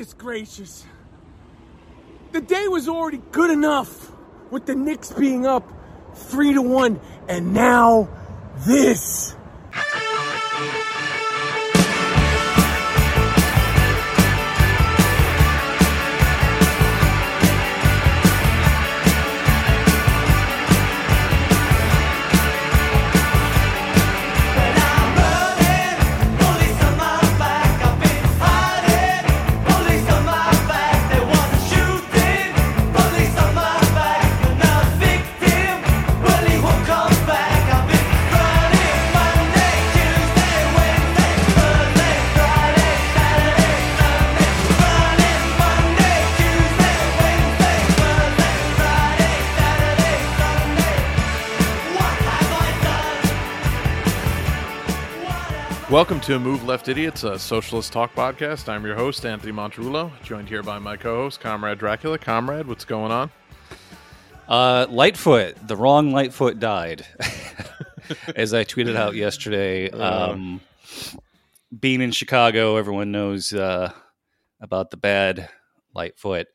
Goodness gracious. The day was already good enough with the Knicks being up three to one, and now this. Welcome to Move Left Idiots, a socialist talk podcast. I'm your host, Anthony Montrullo, joined here by my co host, Comrade Dracula. Comrade, what's going on? Uh, Lightfoot, the wrong Lightfoot died. As I tweeted out yesterday, um, being in Chicago, everyone knows uh, about the bad Lightfoot.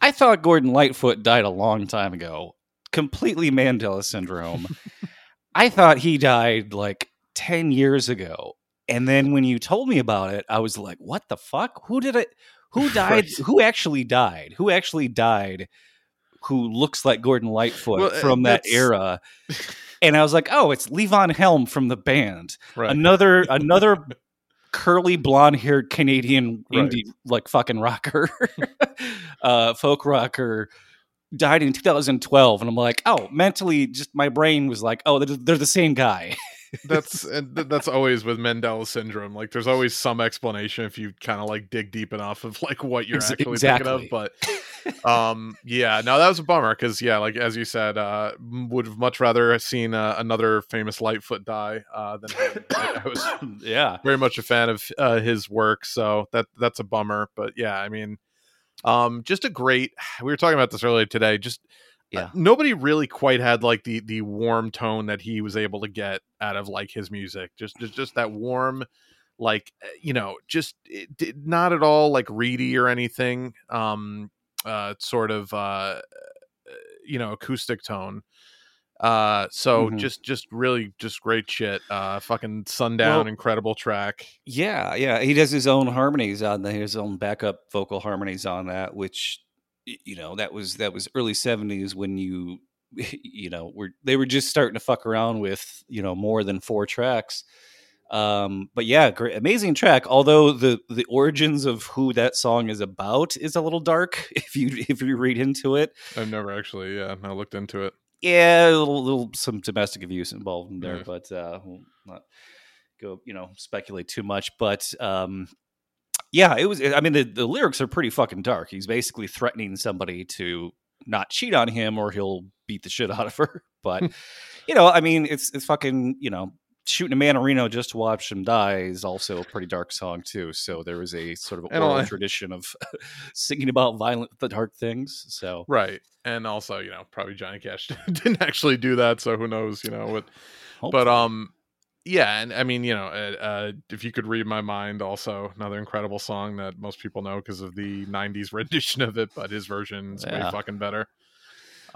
I thought Gordon Lightfoot died a long time ago. Completely Mandela syndrome. I thought he died like 10 years ago. And then when you told me about it, I was like, what the fuck? Who did it? Who died? Right. Who actually died? Who actually died? Who looks like Gordon Lightfoot Well, uh, from that era? And I was like, oh, it's Levon Helm from the band. Right. Another another curly blonde haired Canadian Right. indie like fucking rocker, uh, folk rocker. Died in 2012, and I'm like, oh, mentally, just my brain was like, oh, they're, they're the same guy. that's and that's always with Mendel syndrome. Like, there's always some explanation if you kind of like dig deep enough of like what you're actually exactly. thinking of. But um, yeah, no, that was a bummer because yeah, like as you said, uh, would have much rather have seen uh, another famous Lightfoot die uh, than. I, I was yeah, very much a fan of uh, his work, so that that's a bummer. But yeah, I mean, um, just a great. We were talking about this earlier today. Just uh, Yeah. nobody really quite had like the the warm tone that he was able to get out of like his music. Just just just that warm, like uh, you know, just it, did not at all like reedy or anything. Um, uh, sort of uh, you know, acoustic tone. Uh, so Mhm. just just really just great shit. Uh, fucking sundown, Well- incredible track. yeah, yeah. He does his own harmonies on the, his own backup vocal harmonies on that, which you know that was that was early '70s when you you know were they were just starting to fuck around with you know more than four tracks. Um, but yeah, great, amazing track. Although the the origins of who that song is about is a little dark if you if you read into it. I've never actually, yeah, I looked into it. Yeah, a little, little some domestic abuse involved in there, Yeah. but uh, we'll not go, you know, speculate too much. But um, yeah, it was. I mean, the, the lyrics are pretty fucking dark. He's basically threatening somebody to not cheat on him, or he'll beat the shit out of her. But you know, I mean, it's it's fucking you know. Shooting a man in Reno just to watch him die is also a pretty dark song too. So there was a sort of oral tradition of singing about violent, the dark things. So Right. And also, you know, probably Johnny Cash didn't actually do that, so who knows, you know, what but um yeah, and I mean, you know, uh, uh if you could read my mind also another incredible song that most people know because of the 90s rendition of it, but his version's way Yeah. fucking better.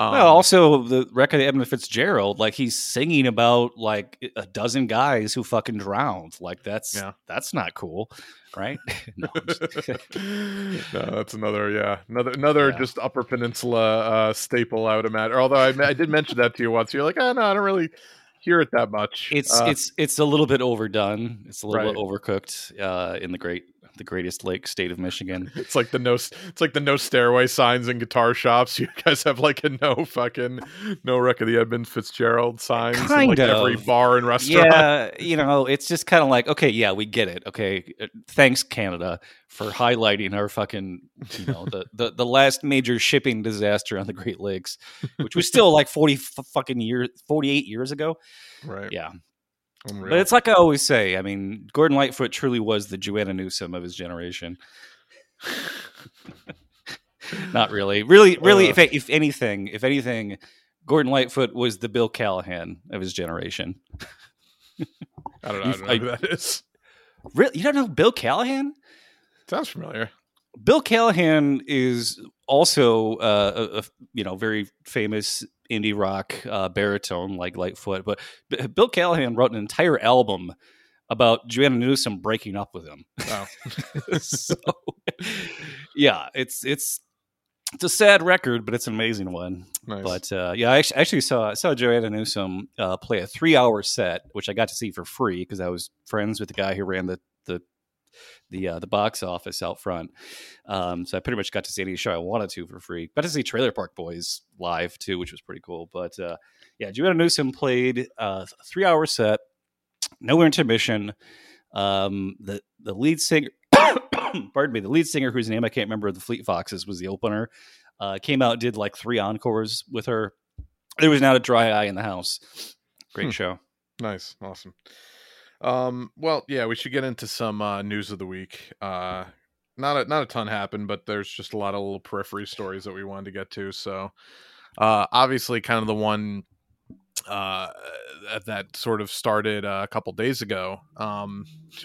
Um, well, also the wreck of Edmund Fitzgerald, like he's singing about like a dozen guys who fucking drowned. Like that's Yeah. that's not cool, right? no, no, that's another, yeah, another, another Yeah. just Upper Peninsula uh, staple. I would imagine. Although I, I did mention that to you once, you're like, oh no, I don't really hear it that much. it's Uh, it's it's a little bit overdone. It's a little Right. bit overcooked uh, in the great the greatest lake state of Michigan. It's like the no, it's like the no stairway signs in guitar shops. You guys have like a no fucking no wreck of the Edmund Fitzgerald signs in like Kind every bar and restaurant. Yeah, you know, it's just kind of like, okay, yeah, we get it. Okay, uh, thanks Canada for highlighting our fucking, you know, the the, the last major shipping disaster on the Great Lakes, which was still like forty f- fucking years, forty eight years ago. Right. Yeah, Unreal. but it's like I always say. I mean, Gordon Lightfoot truly was the Joanna Newsom of his generation. Not really, really, really. Uh. if if anything, if anything, Gordon Lightfoot was the Bill Callahan of his generation. I don't know, I don't know I- who that is. Really, you don't know Bill Callahan? Sounds familiar. Bill Callahan is also uh, a, a you know very famous indie rock uh, baritone like Lightfoot, but B- Bill Callahan wrote an entire album about Joanna Newsom breaking up with him. Oh. so, yeah, it's it's it's a sad record, but it's an amazing one. Nice. But uh, yeah, I actually, actually saw saw Joanna Newsom uh, play a three hour set, which I got to see for free because I was friends with the guy who ran the the the uh, the box office out front. Um, so I pretty much got to see any show I wanted to for free. Got to see Trailer Park Boys live too, which was pretty cool. But uh, yeah, Joanna Newsom played uh, a three hour set, no intermission. Um, the the lead singer, pardon me, the lead singer whose name I can't remember, the Fleet Foxes was the opener. Uh, came out, did like three encores with her. There was not a dry eye in the house. Great Hmm. show. Nice, awesome. Um, well, yeah, we should get into some uh, news of the week. Uh, not a not a ton happened, but there's just a lot of little periphery stories that we wanted to get to. So, uh, obviously, kind of the one uh, that- sort of started uh, a couple days ago, um,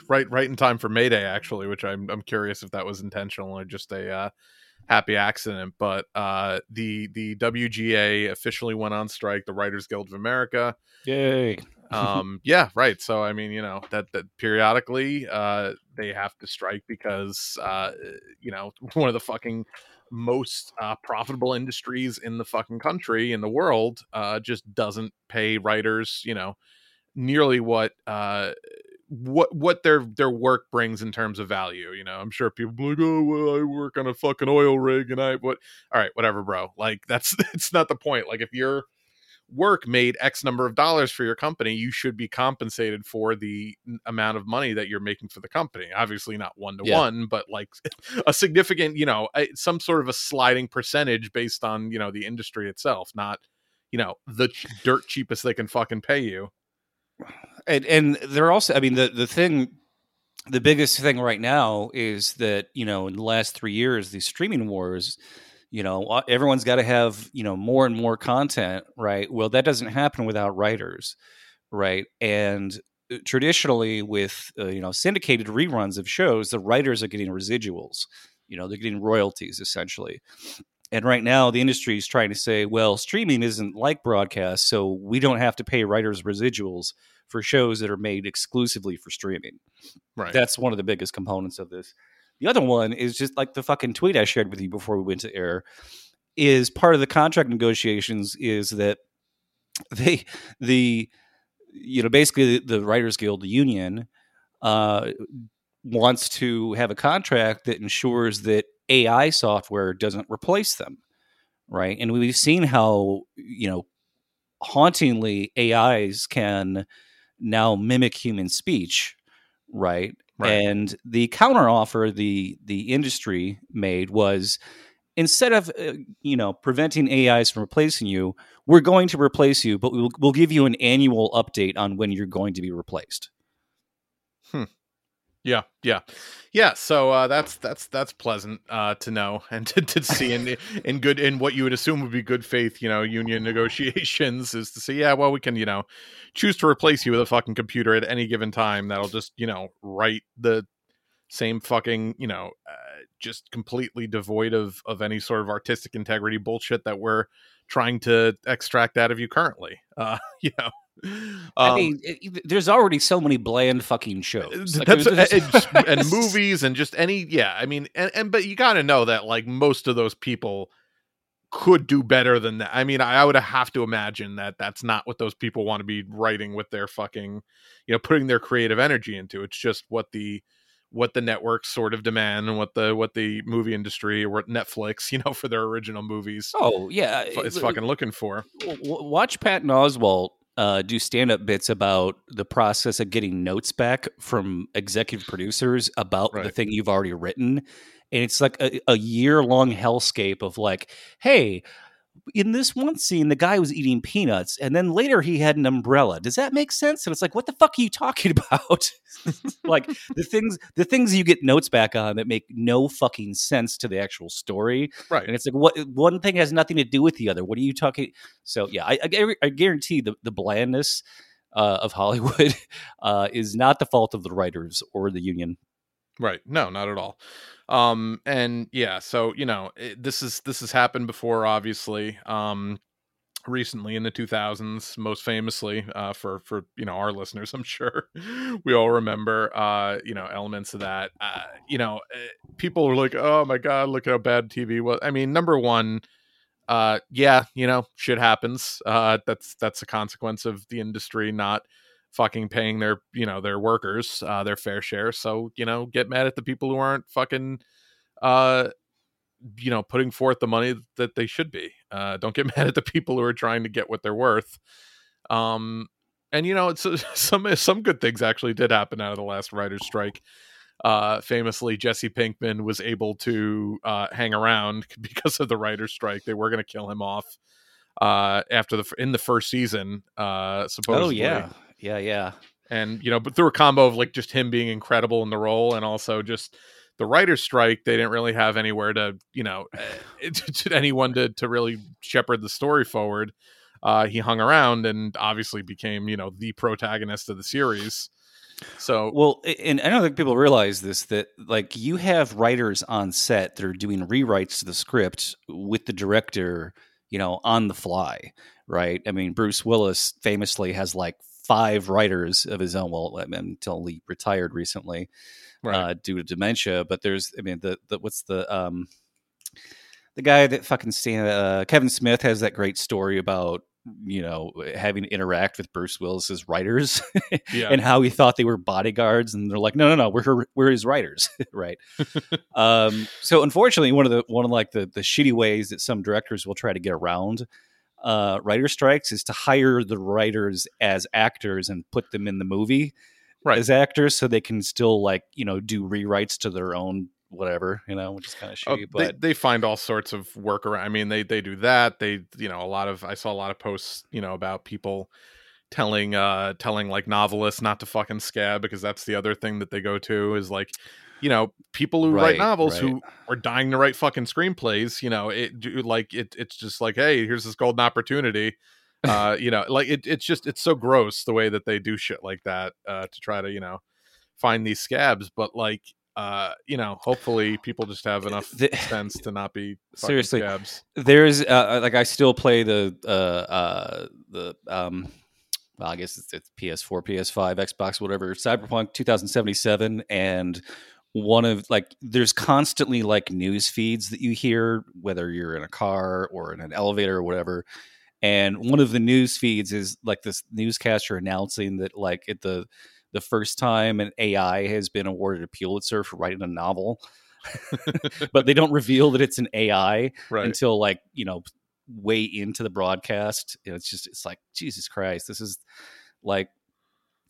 right right in time for May Day, actually, which I'm I'm curious if that was intentional or just a uh, happy accident. But uh, the the WGA officially went on strike. The Writers Guild of America Yay. Um yeah right so i mean you know that that periodically uh they have to strike because uh you know one of the fucking most uh profitable industries in the fucking country in the world uh just doesn't pay writers you know nearly what uh what what their their work brings in terms of value you know? I'm sure people like oh well i work on a fucking oil rig and i what all right whatever bro like that's it's not the point like if you're work made X number of dollars for your company, you should be compensated for the amount of money that you're making for the company. Obviously, not one to one, but like a significant, you know, some sort of a sliding percentage based on, you know, the industry itself, not, you know, the dirt cheapest they can fucking pay you. and and they're also i mean the the thing the biggest thing right now is that you know in the last three years these streaming wars you know uh, everyone's got to have you know more and more content right well that doesn't happen without writers right and uh, traditionally with uh, you know syndicated reruns of shows the writers are getting residuals you know they're getting royalties essentially and right now the industry is trying to say well streaming isn't like broadcast so we don't have to pay writers residuals for shows that are made exclusively for streaming. Right. That's one of the biggest components of this. The other one is just like the fucking tweet I shared with you before we went to air. Is part of the contract negotiations is that they the you know basically the, the Writers Guild, the union, uh, wants to have a contract that ensures that AI software doesn't replace them, right? And we've seen how you know hauntingly AIs can now mimic human speech, right? Right. And the counteroffer the the industry made was instead of uh, you know preventing AIs from replacing you, we're going to replace you, but we'll, we'll give you an annual update on when you're going to be replaced. Yeah, yeah, yeah. So uh, that's that's that's pleasant uh, to know and to, to see in in good in what you would assume would be good faith, you know, union negotiations is to say, yeah, well, we can, you know, choose to replace you with a fucking computer at any given time that'll just, you know, write the same fucking, you know, uh, just completely devoid of of any sort of artistic integrity bullshit that we're trying to extract out of you currently. Uh, you know. I Um, mean, it, there's already so many bland fucking shows. Like, and, just- and movies and just any yeah i mean and, and but you got to know that like most of those people could do better than that. I mean i, I would have to imagine that that's not what those people want to be writing with their fucking you know putting their creative energy into. It's just what the what the networks sort of demand and what the what the movie industry or what netflix you know for their original movies Oh yeah, is fucking looking for. watch Patton Oswalt uh, do stand-up bits about the process of getting notes back from executive producers about the thing you've already written, and it's like a, a year-long hellscape of like, hey. In this one scene, the guy was eating peanuts, and then later he had an umbrella. Does that make sense? And it's like, what the fuck are you talking about? like the things, the things you get notes back on that make no fucking sense to the actual story. right And it's like what one thing has nothing to do with the other. What are you talking? So yeah, I, I, I guarantee the the blandness uh, of Hollywood uh, is not the fault of the writers or the union. Right. No, not at all. Um, and yeah, so you know, it, this is this has happened before, obviously. Um, recently in the 2000s most famously uh, for for you know our listeners i'm sure we all remember uh, you know elements of that uh, you know eh, people are like oh my god look how bad tv was i mean number one uh, yeah you know shit happens uh, that's that's a consequence of the industry not fucking paying their you know their workers uh, their fair share. So you know get mad at the people who aren't fucking uh you know putting forth the money that they should be. Uh don't get mad at the people who are trying to get what they're worth. Um and you know it's some some good things actually did happen out of the last writers strike. Uh famously jesse pinkman was able to uh hang around because of the writers strike. They were going to kill him off uh after the in the first season uh supposedly. Oh yeah, yeah, yeah. and you know but through a combo of like just him being incredible in the role and also just the writer's strike they didn't really have anywhere to you know eh, to anyone to to really shepherd the story forward uh he hung around and obviously became you know the protagonist of the series so Well, and I don't think people realize this that like you have writers on set that are doing rewrites to the script with the director, you know, on the fly, right? I mean, Bruce Willis famously has like five writers of his own. Well, until he retired recently right uh, due to dementia. But there's, I mean, the the what's the um the guy that fucking stand uh, Kevin Smith has that great story about you know having to interact with Bruce Willis's writers yeah and how he thought they were bodyguards and they're like no no no we're her, we're his writers right um so unfortunately one of the one of like the the shitty ways that some directors will try to get around uh writer strikes is to hire the writers as actors and put them in the movie Right. as actors so they can still like you know do rewrites to their own whatever you know which is kind of Oh, shitty they, but they find all sorts of work around I mean, they they do that. They you know a lot of I saw a lot of posts you know about people telling uh telling like novelists not to fucking scab because that's the other thing that they go to is like you know people who write novels right. who are dying to write fucking screenplays. You know it like it it's just like hey here's this golden opportunity. Uh, you know, like it, it's just it's so gross the way that they do shit like that uh, to try to you know find these scabs. But like, uh, you know, hopefully people just have enough The- sense to not be Seriously. scabs. there's uh, like I still play the uh, uh, the um, well, I guess it's, it's PS4, PS5, Xbox, whatever, Cyberpunk 2077, and one of like there's constantly like news feeds that you hear whether you're in a car or in an elevator or whatever. And one of the news feeds is like this newscaster announcing that like at the the first time an AI has been awarded a Pulitzer for writing a novel, but they don't reveal that it's an AI Right. until like you know way into the broadcast and it's just it's like jesus christ this is like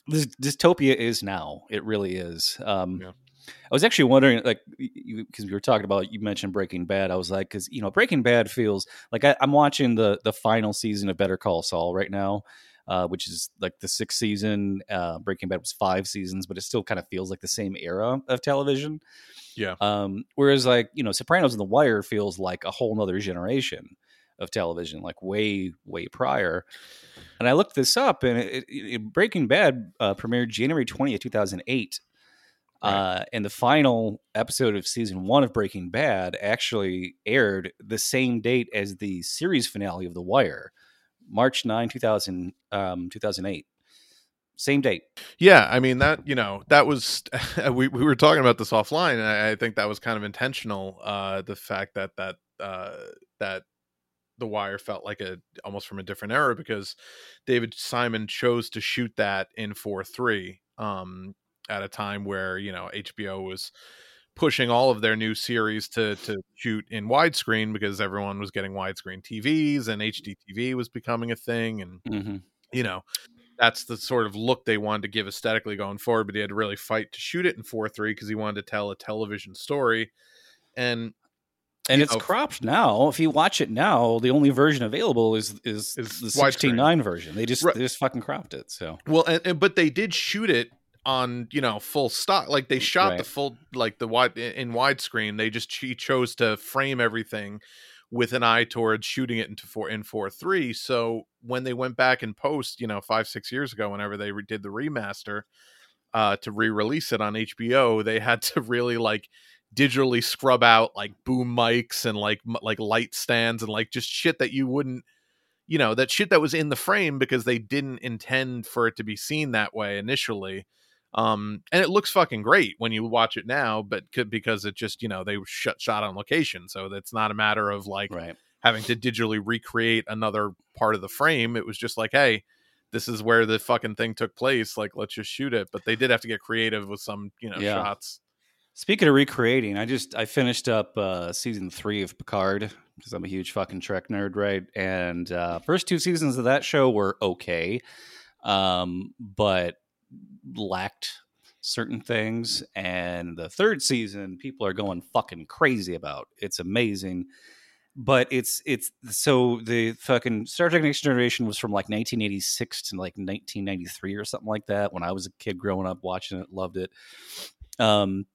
this dystopia is now it really is um Yeah. I was actually wondering like because we were talking about you mentioned breaking bad i was like because you know breaking bad feels like I, i'm watching the the final season of better call saul right now uh, which is like the sixth season. Uh, Breaking Bad was five seasons, but it still kind of feels like the same era of television. Yeah. Um, whereas like, you know, Sopranos and The Wire feels like a whole nother generation of television, like way, way prior. And I looked this up and it, it- Breaking Bad uh, premiered January 20th, 2008. Right. Uh, and the final episode of season one of Breaking Bad actually aired the same date as the series finale of The Wire, March 9, 2000, um, 2008. Same date. Yeah, I mean that you know that was we we were talking about this offline, and I, I think that was kind of intentional. Uh, the fact that that uh, that the Wire felt like a almost from a different era because David Simon chose to shoot that in four three um, at a time where you know HBO was pushing all of their new series to to shoot in widescreen because everyone was getting widescreen TVs and HD TV was becoming a thing, and Mm-hmm. you know that's the sort of look they wanted to give aesthetically going forward but he had to really fight to shoot it in 4-3 because he wanted to tell a television story and And it's know, cropped now. If you watch it now, the only version available is is, Is the widescreen. sixteen nine version. They just Right. they just fucking cropped it. So well and, and- but they did shoot it on you know full stock like they shot the full like the wide in widescreen. They just he chose to frame everything with an eye towards shooting it into four in four three. So when they went back and post you know five six years ago whenever they re- did the remaster uh to re-release it on hbo they had to really like digitally scrub out like boom mics and like m- like light stands and like just shit that you wouldn't you know that shit that was in the frame because they didn't intend for it to be seen that way initially um and it looks fucking great when you watch it now but could because it just you know they shot shot on location so that's not a matter of like right. having to digitally recreate another part of the frame it was just like hey this is where the fucking thing took place like let's just shoot it but they did have to get creative with some you know Yeah. shots Speaking of recreating, I just I finished up uh, season three of Picard because I'm a huge fucking Trek nerd, right? And uh, first two seasons of that show were okay, um, but lacked certain things. And the third season, people are going fucking crazy about. It's amazing, but it's it's so the fucking Star Trek Next Generation was from like 1986 to like 1993 or something like that. When I was a kid growing up watching it, loved it. Um,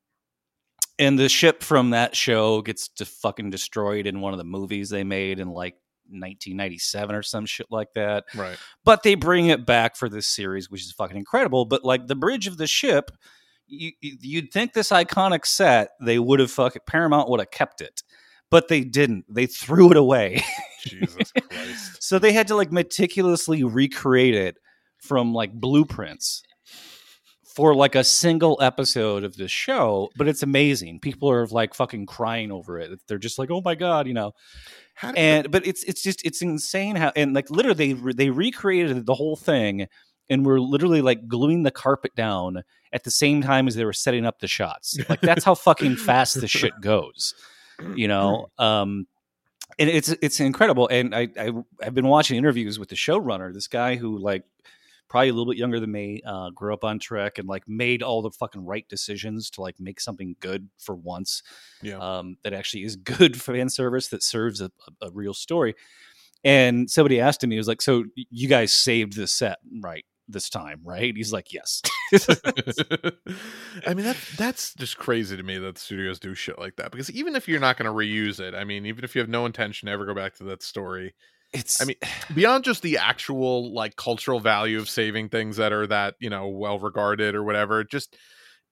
and the ship from that show gets to fucking destroyed in one of the movies they made in like 1997 or some shit like that. right But they bring it back for this series, which is fucking incredible. But like the bridge of the ship, you, you- you'd think this iconic set they would have fucking Paramount would have kept it, but they didn't. They threw it away. jesus christ so they had to like meticulously recreate it from like blueprints for like a single episode of this show but it's amazing. People are like fucking crying over it. They're just like oh my god you know? And but it's it's just it's insane how and like literally they they recreated the whole thing and were literally like gluing the carpet down at the same time as they were setting up the shots. Like that's how fucking fast the shit goes you know? Um and it's it's incredible. And I, I i've been watching interviews with the showrunner this guy who like probably a little bit younger than me uh grew up on trek and like made all the fucking right decisions to like make something good for once yeah um, that actually is good fan service that serves a, a, real story. And somebody asked him, he was like, "So you guys saved the set, right? This time, right?" He's like, "Yes." I mean that that's just crazy to me that studios do shit like that because even if you're not going to reuse it, I mean, even if you have no intention to ever go back to that story, it's I mean, beyond just the actual like cultural value of saving things that are that you know well regarded or whatever, just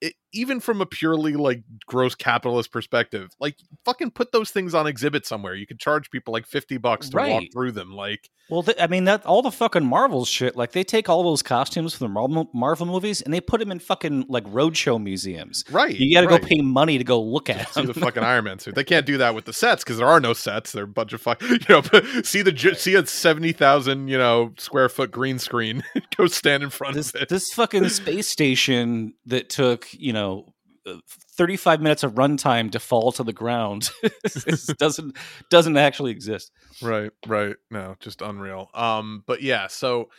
it, even from a purely like gross capitalist perspective, like fucking put those things on exhibit somewhere. You could charge people like fifty bucks to walk through them. Like, well, th- I mean that all the fucking Marvel shit. Like they take all those costumes from the Marvel, Marvel movies and they put them in fucking like roadshow museums. right? You got to right. go pay money to go look at see the fucking Iron Man suit. They can't do that with the sets because there are no sets. They're a bunch of fuck. You know, see the see a seventy thousand you know square foot green screen. go stand in front this of it. this fucking space station that took you know. uh, 35 minutes of runtime to fall to the ground doesn't doesn't actually exist right, right. No, just unreal. Um, but yeah, so,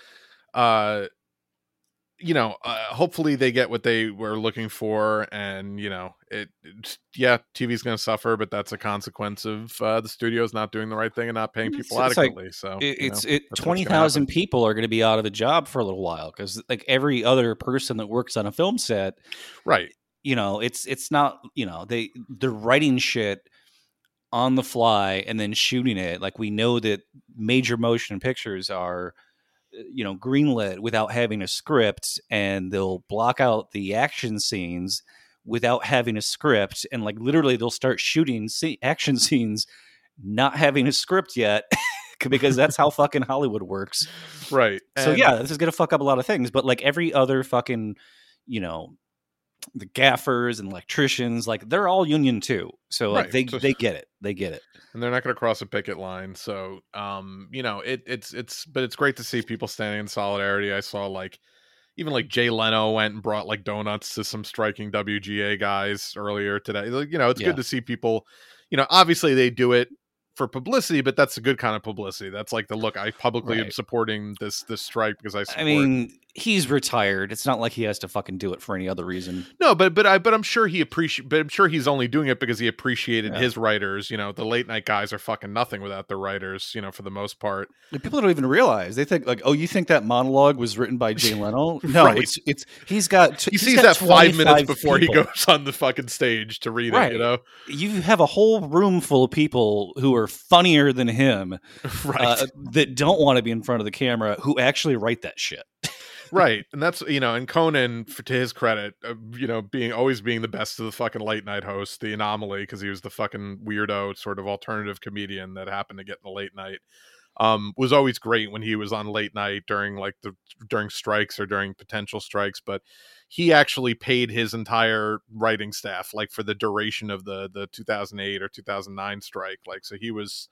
uh, you know, uh, hopefully they get what they were looking for, and you know, it. it's- yeah, TV's going to suffer, but that's a consequence of uh, the studios not doing the right thing and not paying It's- people it's like- adequately. so It, it's know, it. Twenty thousand people are going to be out of a job for a little while because, like every other person that works on a film set, right. you know, it's it's not you know they they're writing shit on the fly and then shooting it. Like we know that major motion pictures are, you know, greenlit without having a script, and they'll block out the action scenes without having a script, and like literally they'll start shooting se- action scenes not having a script yet. because that's how fucking Hollywood works. Right. So And- yeah, this is gonna fuck up a lot of things. But like every other fucking, you know, the gaffers and electricians, like they're all union too. So like Right. they So- they get it. They get it. and they're not going to cross a picket line. So, um, you know, it it's it's but it's great to see people standing in solidarity. I saw like even like Jay Leno went and brought like donuts to some striking WGA guys earlier today. Like, you know, it's Yeah. good to see people. You know, obviously they do it for publicity, but that's a good kind of publicity. That's like the look. I publicly am supporting this this strike because I support. I mean, he's retired. It's not like he has to fucking do it for any other reason. No, but but I but I'm sure he appreciate. But I'm sure he's only doing it because he appreciated Yeah. his writers. You know, the late night guys are fucking nothing without the writers. You know, for the most part. Like, people don't even realize. They think like, oh, you think that monologue was written by Jay Leno? No, Right. it's it's he's got. he he's sees got that five minutes before people. he goes on the fucking stage to read it. You know, You have a whole room full of people who are funnier than him, right? uh, that don't want to be in front of the camera, who actually write that shit. Right and that's you know and conan for, to his credit uh, you know being always being the best of the fucking late night host the anomaly because he was the fucking weirdo sort of alternative comedian that happened to get in the late night um was always great when he was on late night during like the during strikes or during potential strikes but he actually paid his entire writing staff like for the duration of the the 2008 or 2009 strike like so he was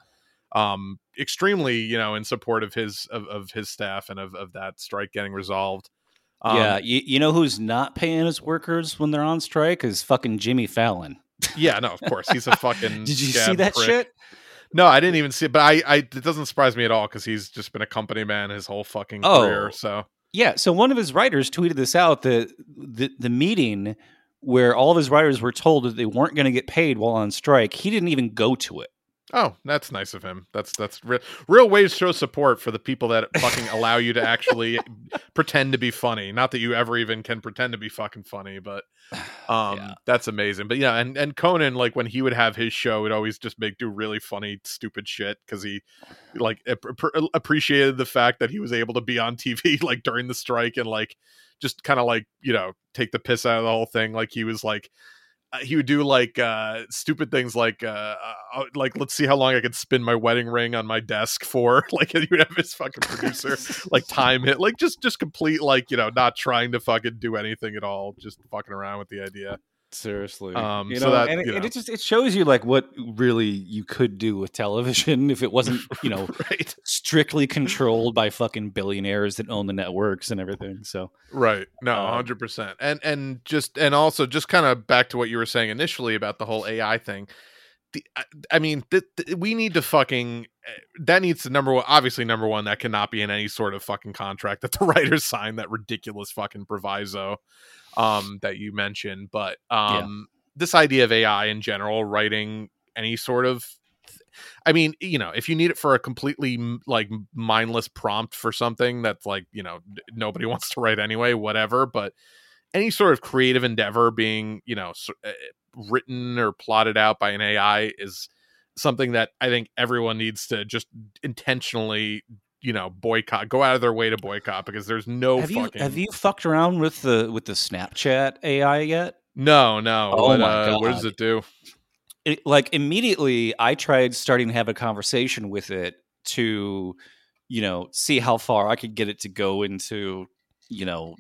um extremely you know in support of his of, of his staff and of, of that strike getting resolved um, yeah, you, you know who's not paying his workers when they're on strike is fucking Jimmy Fallon. yeah no of course he's a fucking Did you see that prick. shit? no i didn't even see it but i i it doesn't surprise me at all because he's just been a company man his whole fucking Oh. career so Yeah, so one of his writers tweeted this out the the, the meeting where all of his writers were told that they weren't going to get paid while on strike. He didn't even go to it. Oh, that's nice of him. That's that's real, real ways to show support for the people that fucking allow you to actually pretend to be funny. Not that you ever even can pretend to be fucking funny, but um Yeah. that's amazing. But yeah, and and Conan like when he would have his show, would always just make do really funny stupid shit cuz he like ap- ap- appreciated the fact that he was able to be on TV like during the strike and like just kind of like, you know, take the piss out of the whole thing like he was like he would do like uh stupid things like uh, uh like let's see how long i could spin my wedding ring on my desk for. Like he would have his fucking producer like time it like just just complete like you know not trying to fucking do anything at all just fucking around with the idea Seriously, Um, you so know, that, and, it, you and it just it shows you like what really you could do with television if it wasn't you know right strictly controlled by fucking billionaires that own the networks and everything. So right no Um, 100% and and just and also just kind of back to what you were saying initially about the whole ai thing the, I- I mean, th- th- we need to fucking eh, that needs to number one. Obviously, number one, that cannot be in any sort of fucking contract that the writers sign. That ridiculous fucking proviso um, that you mentioned. But um, this idea of AI in general, writing any sort of, I mean, you know, if you need it for a completely like mindless prompt for something that's like you know nobody wants to write anyway, whatever. But any sort of creative endeavor being you know eh, written or plotted out by an AI is something that I think everyone needs to just intentionally, you know, boycott, go out of their way to boycott because there's no have you have you fucked around with the with the Snapchat AI yet? no, no. Oh what, my uh, what does it do? it, like immediately I tried starting to have a conversation with it to, you know, see how far I could get it to go into, you know,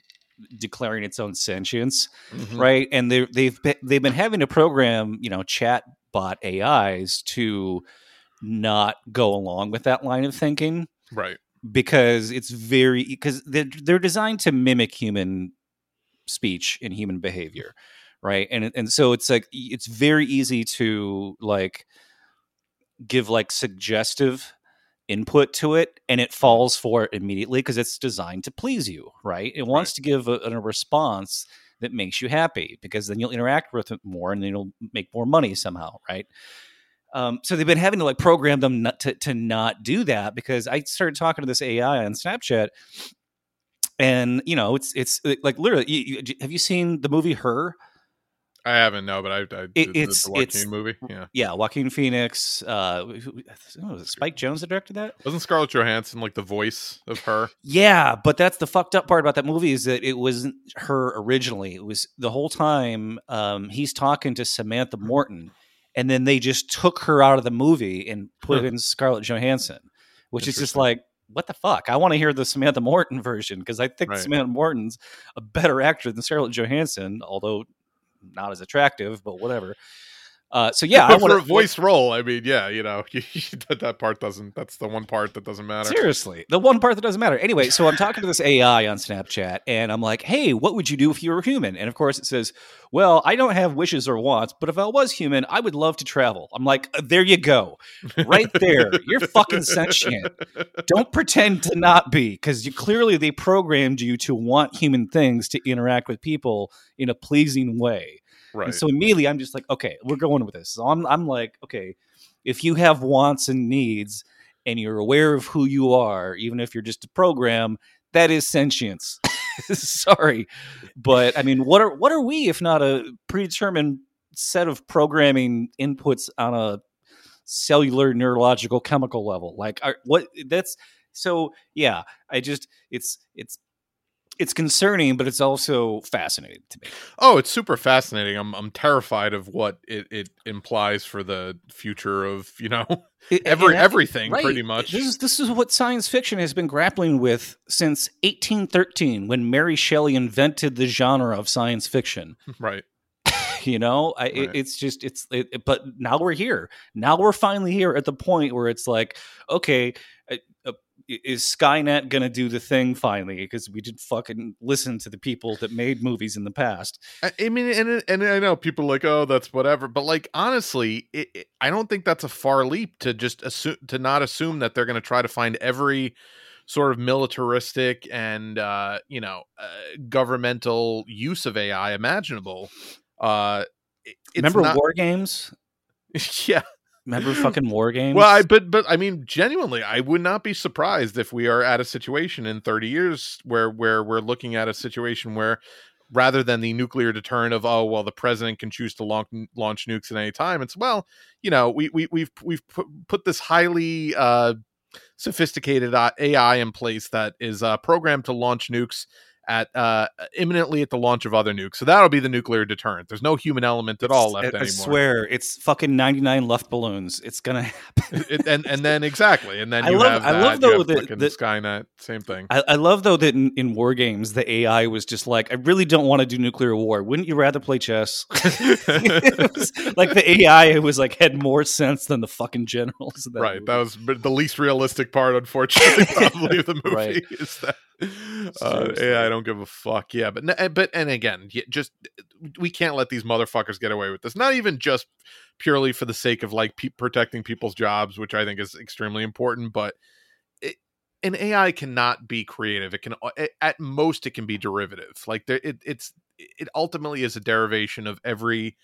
declaring its own sentience, Mhm. right? And they they've been, they've been having to program, you know, chat bot AIs to not go along with that line of thinking Right. because it's very because they're they're designed to mimic human speech and human behavior right? And and so it's like it's very easy to like give like suggestive input to it and it falls for it immediately because it's designed to please you right? It wants to give a, a response that makes you happy because then you'll interact with it more and then you'll make more money somehow right um, so they've been having to like program them not to, to not do that because I started talking to this AI on Snapchat, and you know it's it's like literally. You, you, have you seen the movie Her? I haven't no, but I, I the- it's- the Joaquin it's- movie. Yeah, Yeah, Joaquin Phoenix. Uh, oh, was it Spike Jonze that directed that? wasn't Scarlett Johansson like the voice of her? Yeah, but that's the fucked up part about that movie is that it wasn't her originally. It was the whole time um, he's talking to Samantha Morton, and then they just took her out of the movie and put in Scarlett Johansson, which is just like, what the fuck? I want to hear the Samantha Morton version because I think Right. Samantha Morton's a better actor than Scarlett Johansson, although not as attractive, but whatever. Uh, so yeah, I for a want voice role, I mean, yeah, you know, that, that part doesn't. That's the one part that doesn't matter. Seriously, the one part that doesn't matter. Anyway, so I'm talking to this AI on Snapchat, and I'm like, "Hey, what would you do if you were human?" And of course, it says, "Well, I don't have wishes or wants, but if I was human, I would love to travel." I'm like, "Uh, "There you go, right there. You're fucking sentient. Don't pretend to not be, because you clearly they programmed you to want human things to interact with people in a pleasing way." Right. And so immediately I'm just like, okay, we're going with this. So I'm I'm like, okay, if you have wants and needs and you're aware of who you are, even if you're just a program, that is sentience. Sorry. But I mean, what are what are we if not a predetermined set of programming inputs on a cellular neurological chemical level? Like are, what that's so yeah, I just it's it's it's concerning, but it's also fascinating to me. Oh, it's super fascinating. I'm I'm terrified of what it, it implies for the future of you know every I- everything right. pretty much. This is this is what science fiction has been grappling with since 1813, when Mary Shelley invented the genre of science fiction. right. You know, I, it, it's just it's. It, it- but now we're here. Now we're finally here at the point where it's like, okay. Uh, uh, is Skynet gonna do the thing finally? Because we did fucking listen to the people that made movies in the past. I, I mean, and and I know people are like, oh, that's whatever, but like honestly, it, it, I don't think that's a far leap to just assume to not assume that they're going to try to find every sort of militaristic and uh, you know uh, governmental use of AI imaginable. Uh, it- it's Remember not, war games? yeah. Remember fucking war games? Well, I but but I mean, genuinely, I would not be surprised if we are at a situation in 30 years where where we're looking at a situation where rather than the nuclear deterrent of oh well the president can choose to launch, launch nukes at any time it's well you know we, we we've we've put, put this highly uh sophisticated uh, ai in place that is uh programmed to launch nukes at uh imminently at the launch of other nukes so that'll be the nuclear deterrent there's no human element at all left I, I swear, it's fucking 99 Luftballons. It's gonna happen. it, and and then exactly, and then I you love- have I that, love, though, that- that- Skynet, same thing. I, I love though that in, in war games the AI was just like, I really don't want to do nuclear war. Wouldn't you rather play chess? Was like the AI was like had more sense than the fucking generals. that right, movie. that was the least realistic part, unfortunately, probably of the movie Right. is that uh. AI I don't give a fuck. Yeah, but but and again, just we can't let these motherfuckers get away with this. Not even just purely for the sake of like pe- protecting people's jobs, which I think is extremely important, but. It, an AI cannot be creative. It can, a- at most, it can be derivative. Like there, it, it's, it ultimately is a derivation of every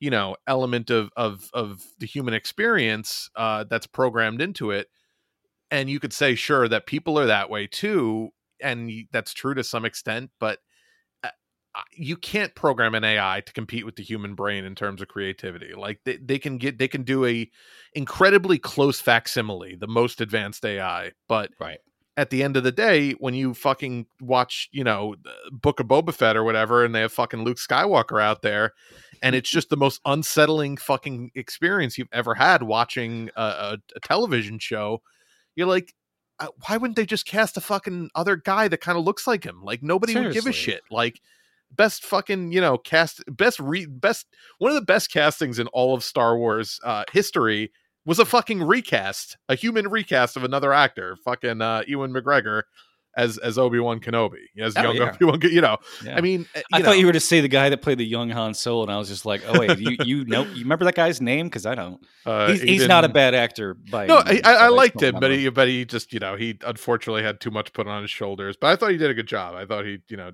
you know element of of of the human experience uh that's programmed into it and you could say sure that people are that way too and that's true to some extent but uh, you can't program an ai to compete with the human brain in terms of creativity like they, they can get they can do a incredibly close facsimile the most advanced ai but right. at the end of the day, when you fucking watch, you know, Book of Boba Fett or whatever, and they have fucking Luke Skywalker out there, and it's just the most unsettling fucking experience you've ever had watching a, a, a television show, you're like, why wouldn't they just cast a fucking other guy that kind of looks like him? Like nobody would give a shit. Like best fucking you know cast best re best one of the best castings in all of Star Wars uh, history was a fucking recast, a human recast of another actor, fucking uh, Ewan McGregor as as Obi Wan Kenobi, as Oh, young yeah. Obi Wan. You know, Yeah. I mean, I you thought know, you were to say the guy that played the young Han Solo, and I was just like, "Oh wait, you you know you remember that guy's name? Because I don't. uh, he's, he's not a bad actor by No, any I, I, I liked him, but he, but he just, you know, he unfortunately had too much put on his shoulders. But I thought he did a good job. I thought he, you know,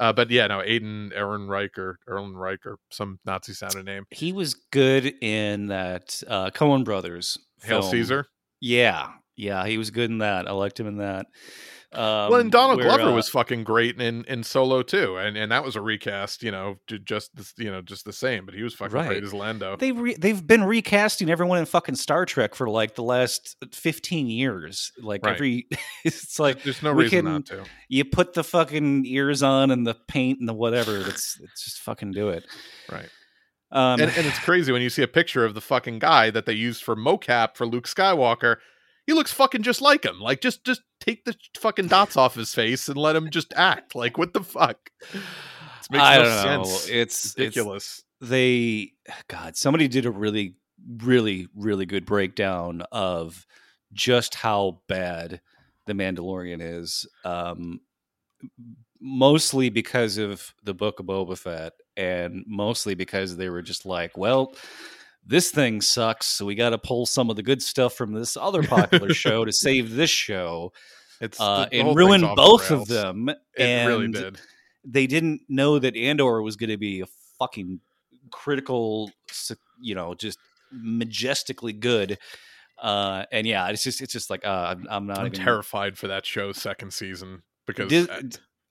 uh, but yeah, no, Aiden Aaron Reich or Reich or some Nazi sounding name. he was good in that uh, Coen Brothers Hail film. Caesar. Yeah, yeah, he was good in that. I liked him in that. Um, well, and Donald where, Glover uh, was fucking great in in Solo too, and and that was a recast, you know, just this, you know, just the same. But he was fucking Right. great as Lando. They re- they've been recasting everyone in fucking Star Trek for like the last fifteen years. Like Right. every, it's like There's no reason can- not to. you put the fucking ears on and the paint and the whatever. It's it's just fucking do it. Right. Um, and, and it's crazy when you see a picture of the fucking guy that they used for mocap for Luke Skywalker. He looks fucking just like him. Like just just take the fucking dots off his face and let him just act. Like what the fuck? This makes I no don't know. sense. It's it's ridiculous. they god somebody did a really really really good breakdown of just how bad the mandalorian is um mostly because of the book of boba fett and mostly because they were just like well this thing sucks so we got to pull some of the good stuff from this other popular show to save this show It's uh, and ruin both of them It and really did. they didn't know that Andor was going to be a fucking critical, you know, just majestically good. Uh, and yeah, it's just it's just like uh, I'm, I'm not I'm even. terrified for that show's second season because Dis- uh,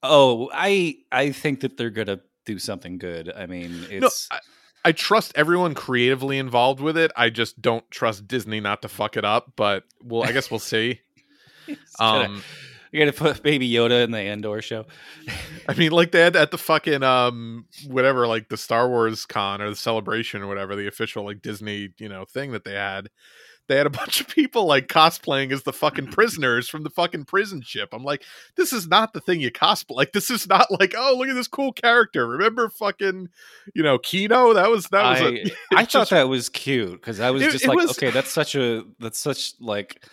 oh, I I think that they're gonna do something good. I mean, no, it's I, I trust everyone creatively involved with it. I just don't trust Disney not to fuck it up. But well, I guess we'll see. gonna- Um, You got to put Baby Yoda in the Andor show. I mean, like they had at the fucking um whatever, like the Star Wars con or the celebration or whatever, the official like Disney, you know, thing that they had. They had a bunch of people like cosplaying as the fucking prisoners from the fucking prison ship. I'm like, this is not the thing you cosplay. Like, this is not like, oh, look at this cool character. Remember fucking, you know, Kino? That was that was. I, a, I thought that was cute because I was It- just it like, was- okay, that's such a that's such like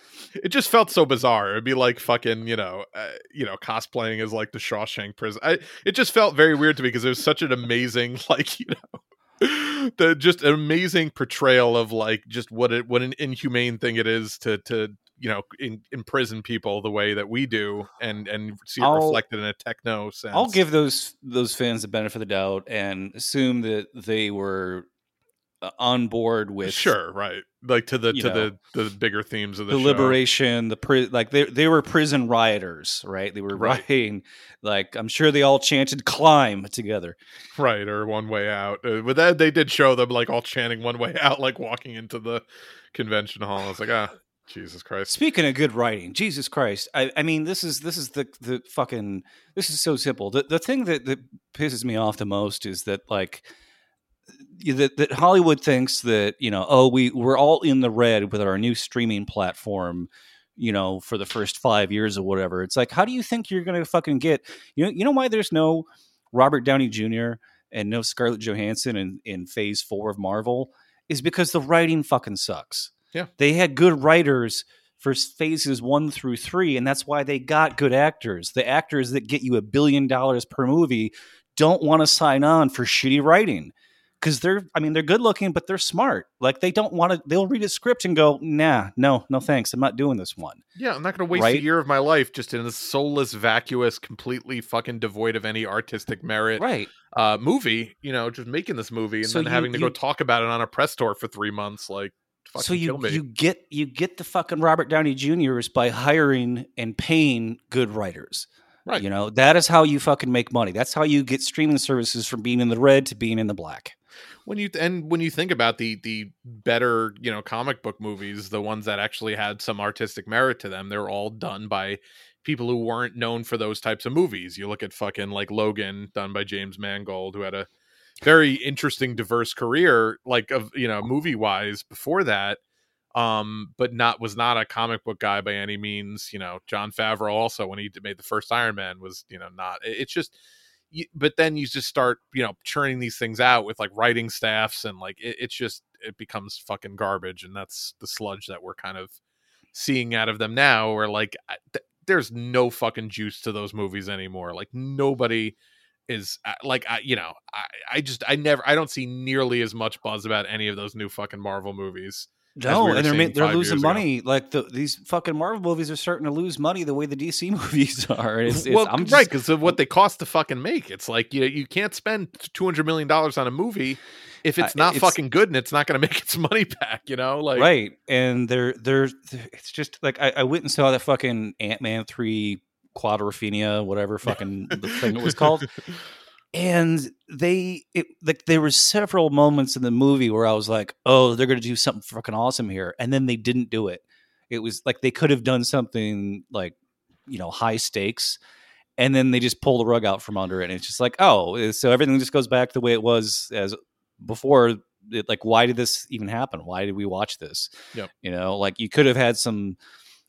it just felt so bizarre. It'd be like fucking, you know, uh, you know, cosplaying as like the Shawshank prison. I, it just felt very weird to me because it was such an amazing, like, you know, the just an amazing portrayal of like just what it what an inhumane thing it is to to you know in, imprison people the way that we do and and see it I'll- reflected in a techno sense. I'll give those those fans the benefit of the doubt and assume that they were on board with sure right like to the to know, the the bigger themes of the, the liberation, the pri- like they they were prison rioters, right? They were Right. rioting. Like I'm sure they all chanted "climb" together. right or one way out uh, but that they did show them like all chanting one way out like walking into the convention hall i was like ah jesus christ Speaking of good writing, Jesus Christ! I, I mean, this is this is the the fucking this is so simple. The the thing that that pisses me off the most is that like that that Hollywood thinks that you know oh we we're all in the red with our new streaming platform. You know, for the first five years or whatever, it's like, how do you think you're gonna fucking get? You know, you know why there's no Robert Downey Jr. and no Scarlett Johansson in in Phase Four of Marvel is because the writing fucking sucks. Yeah. they had good writers for phases one through three, and that's why they got good actors. The actors that get you a billion dollars per movie don't want to sign on for shitty writing because they're, I mean, they're good looking, but they're smart. Like they don't want to. They'll read a script and go, "Nah, no, no, thanks. I'm not doing this one." yeah i'm not gonna waste Right? a year of my life just in a soulless vacuous completely fucking devoid of any artistic merit Right. uh movie you know just making this movie and So then you- having to go talk about it on a press tour for three months like fucking so you kill me you get you get the fucking Robert Downey Juniors by hiring and paying good writers. Right. You know that is how you fucking make money. That's how you get streaming services from being in the red to being in the black. When you and when you think about the the better you know comic book movies the ones that actually had some artistic merit to them they're all done by people who weren't known for those types of movies. You look at fucking like logan done by james mangold who had a very interesting diverse career like of you know movie wise before that um but not was not a comic book guy by any means. You know jon favreau also when he made the first iron man was you know not it's just you, but then you just start you know churning these things out with like writing staffs and like it, it's just it becomes fucking garbage and that's the sludge that we're kind of seeing out of them now where like th- there's no fucking juice to those movies anymore like nobody is uh, like I, you know I, I just i never i don't see nearly as much buzz about any of those new fucking marvel movies No, we and they're they're losing years ago. money. Like the, these fucking Marvel movies are starting to lose money the way the DC movies are. It's, it's, well, I'm just, right, because of what they cost to fucking make. It's like you you can't spend two hundred million dollars on a movie if it's Uh, not it's- fucking good and it's not going to make its money back. You know, like right and they're, they're they're it's just like I, I went and saw that fucking ant-man 3 quadrophenia whatever fucking the thing it was called and they it like there were several moments in the movie where i was like oh they're gonna do something fucking awesome here and then they didn't do it. It was like they could have done something like you know high stakes and then they just pull the rug out from under it and it's just like oh eh, so everything just goes back the way it was as before it, like why did this even happen? Why did we watch this? Yep. you know like you could have had some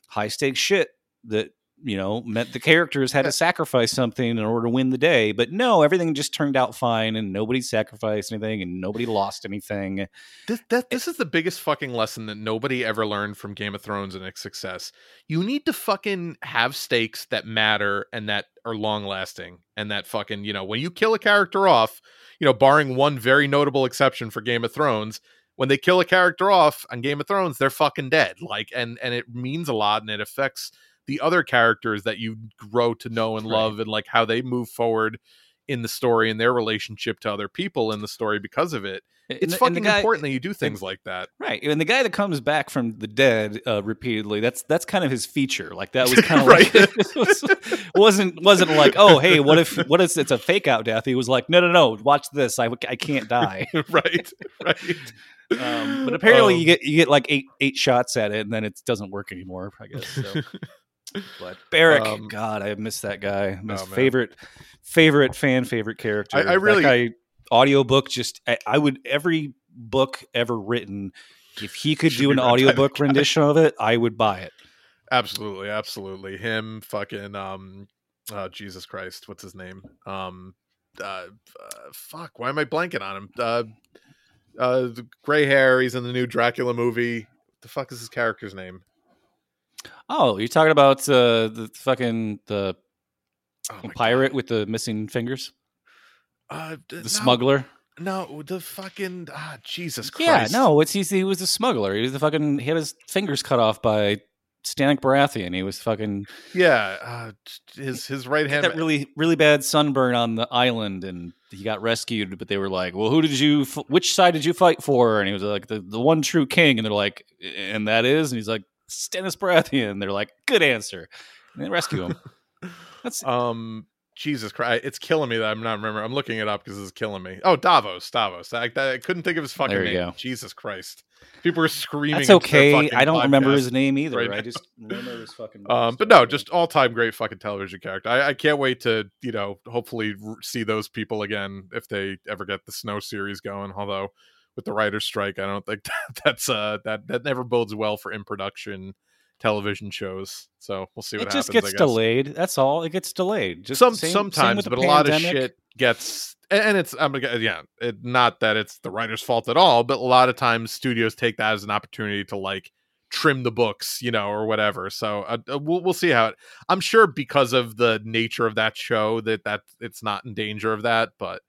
high stakes shit that you know meant the characters had to sacrifice something in order to win the day but no everything just turned out fine and nobody sacrificed anything and nobody lost anything this that eh this is the biggest fucking lesson that nobody ever learned from Game of Thrones and its success. You need to fucking have stakes that matter and that are long lasting and that fucking you know when you kill a character off, you know, barring one very notable exception for Game of Thrones. When they kill a character off on Game of Thrones, they're fucking dead. Like, and and it means a lot, and it affects the other characters that you grow to know and Right. love, and like how they move forward in the story and their relationship to other people in the story because of it. It's the- and the fucking guy- important that you do things like that. Right, and the guy that comes back from the dead uh, repeatedly, that's that's kind of his feature. Like that was kind of Right. like was, wasn't wasn't like, oh hey, what if what if it's a fake out death? He was like, no no no, watch this, I I can't die. right, right. Um, but apparently Um, you get you get like eight eight shots at it, and then it doesn't work anymore. I guess. So. But Beric, Um, God, I miss that guy. My Oh, favorite, favorite fan, favorite character. I- I That really- guy, audiobook. Just I, I would every book ever written. If he could do an read by that audiobook guy. rendition of it, I would buy it. Absolutely, absolutely. Him, fucking, um, uh, Jesus Christ, what's his name? Um, uh, uh, fuck, why am I blanking on him? Uh, uh, gray hair. He's in the new Dracula movie. the fuck is his character's name? Oh, you're talking about uh, the fucking the Oh pirate God. with the missing fingers, uh, the no, smuggler. No, the fucking ah, Jesus Christ. Yeah, no, it's he's, he was a smuggler. He was the fucking he had his fingers cut off by Stannis Baratheon. He was fucking Yeah, uh, his his right hand. that really really bad sunburn on the island, and he got rescued. But they were like, "Well, who did you? F- which side did you fight for?" And he was like, "The the one true king." And they're like, "And that is?" And he's like, "Stannis Baratheon." They're like, "Good answer." And they rescue him. That's um, Jesus Christ, it's killing me that I'm not remember. I'm looking it up because it's killing me. Oh, Davos, Davos. I, I couldn't think of his fucking name. go. Jesus Christ, people were screaming. that's okay. I don't remember his name either. right I just remember his fucking. Um, but no, just all time great fucking television character. I, I can't wait to you know hopefully see those people again if they ever get the Snow series going. Although with the writers' strike, I don't think that, that's uh that that never bodes well for in production television shows. So we'll see what it happens. just I gets delayed. That's all. It gets delayed. Just Some same- same sometimes, the but a lot of shit gets and it's I'm gonna yeah, it, not that it's the writer's fault at all, but a lot of times studios take that as an opportunity to like trim the books, you know, or whatever. So uh, uh, we'll we'll see how it. I'm sure because of the nature of that show that that it's not in danger of that, but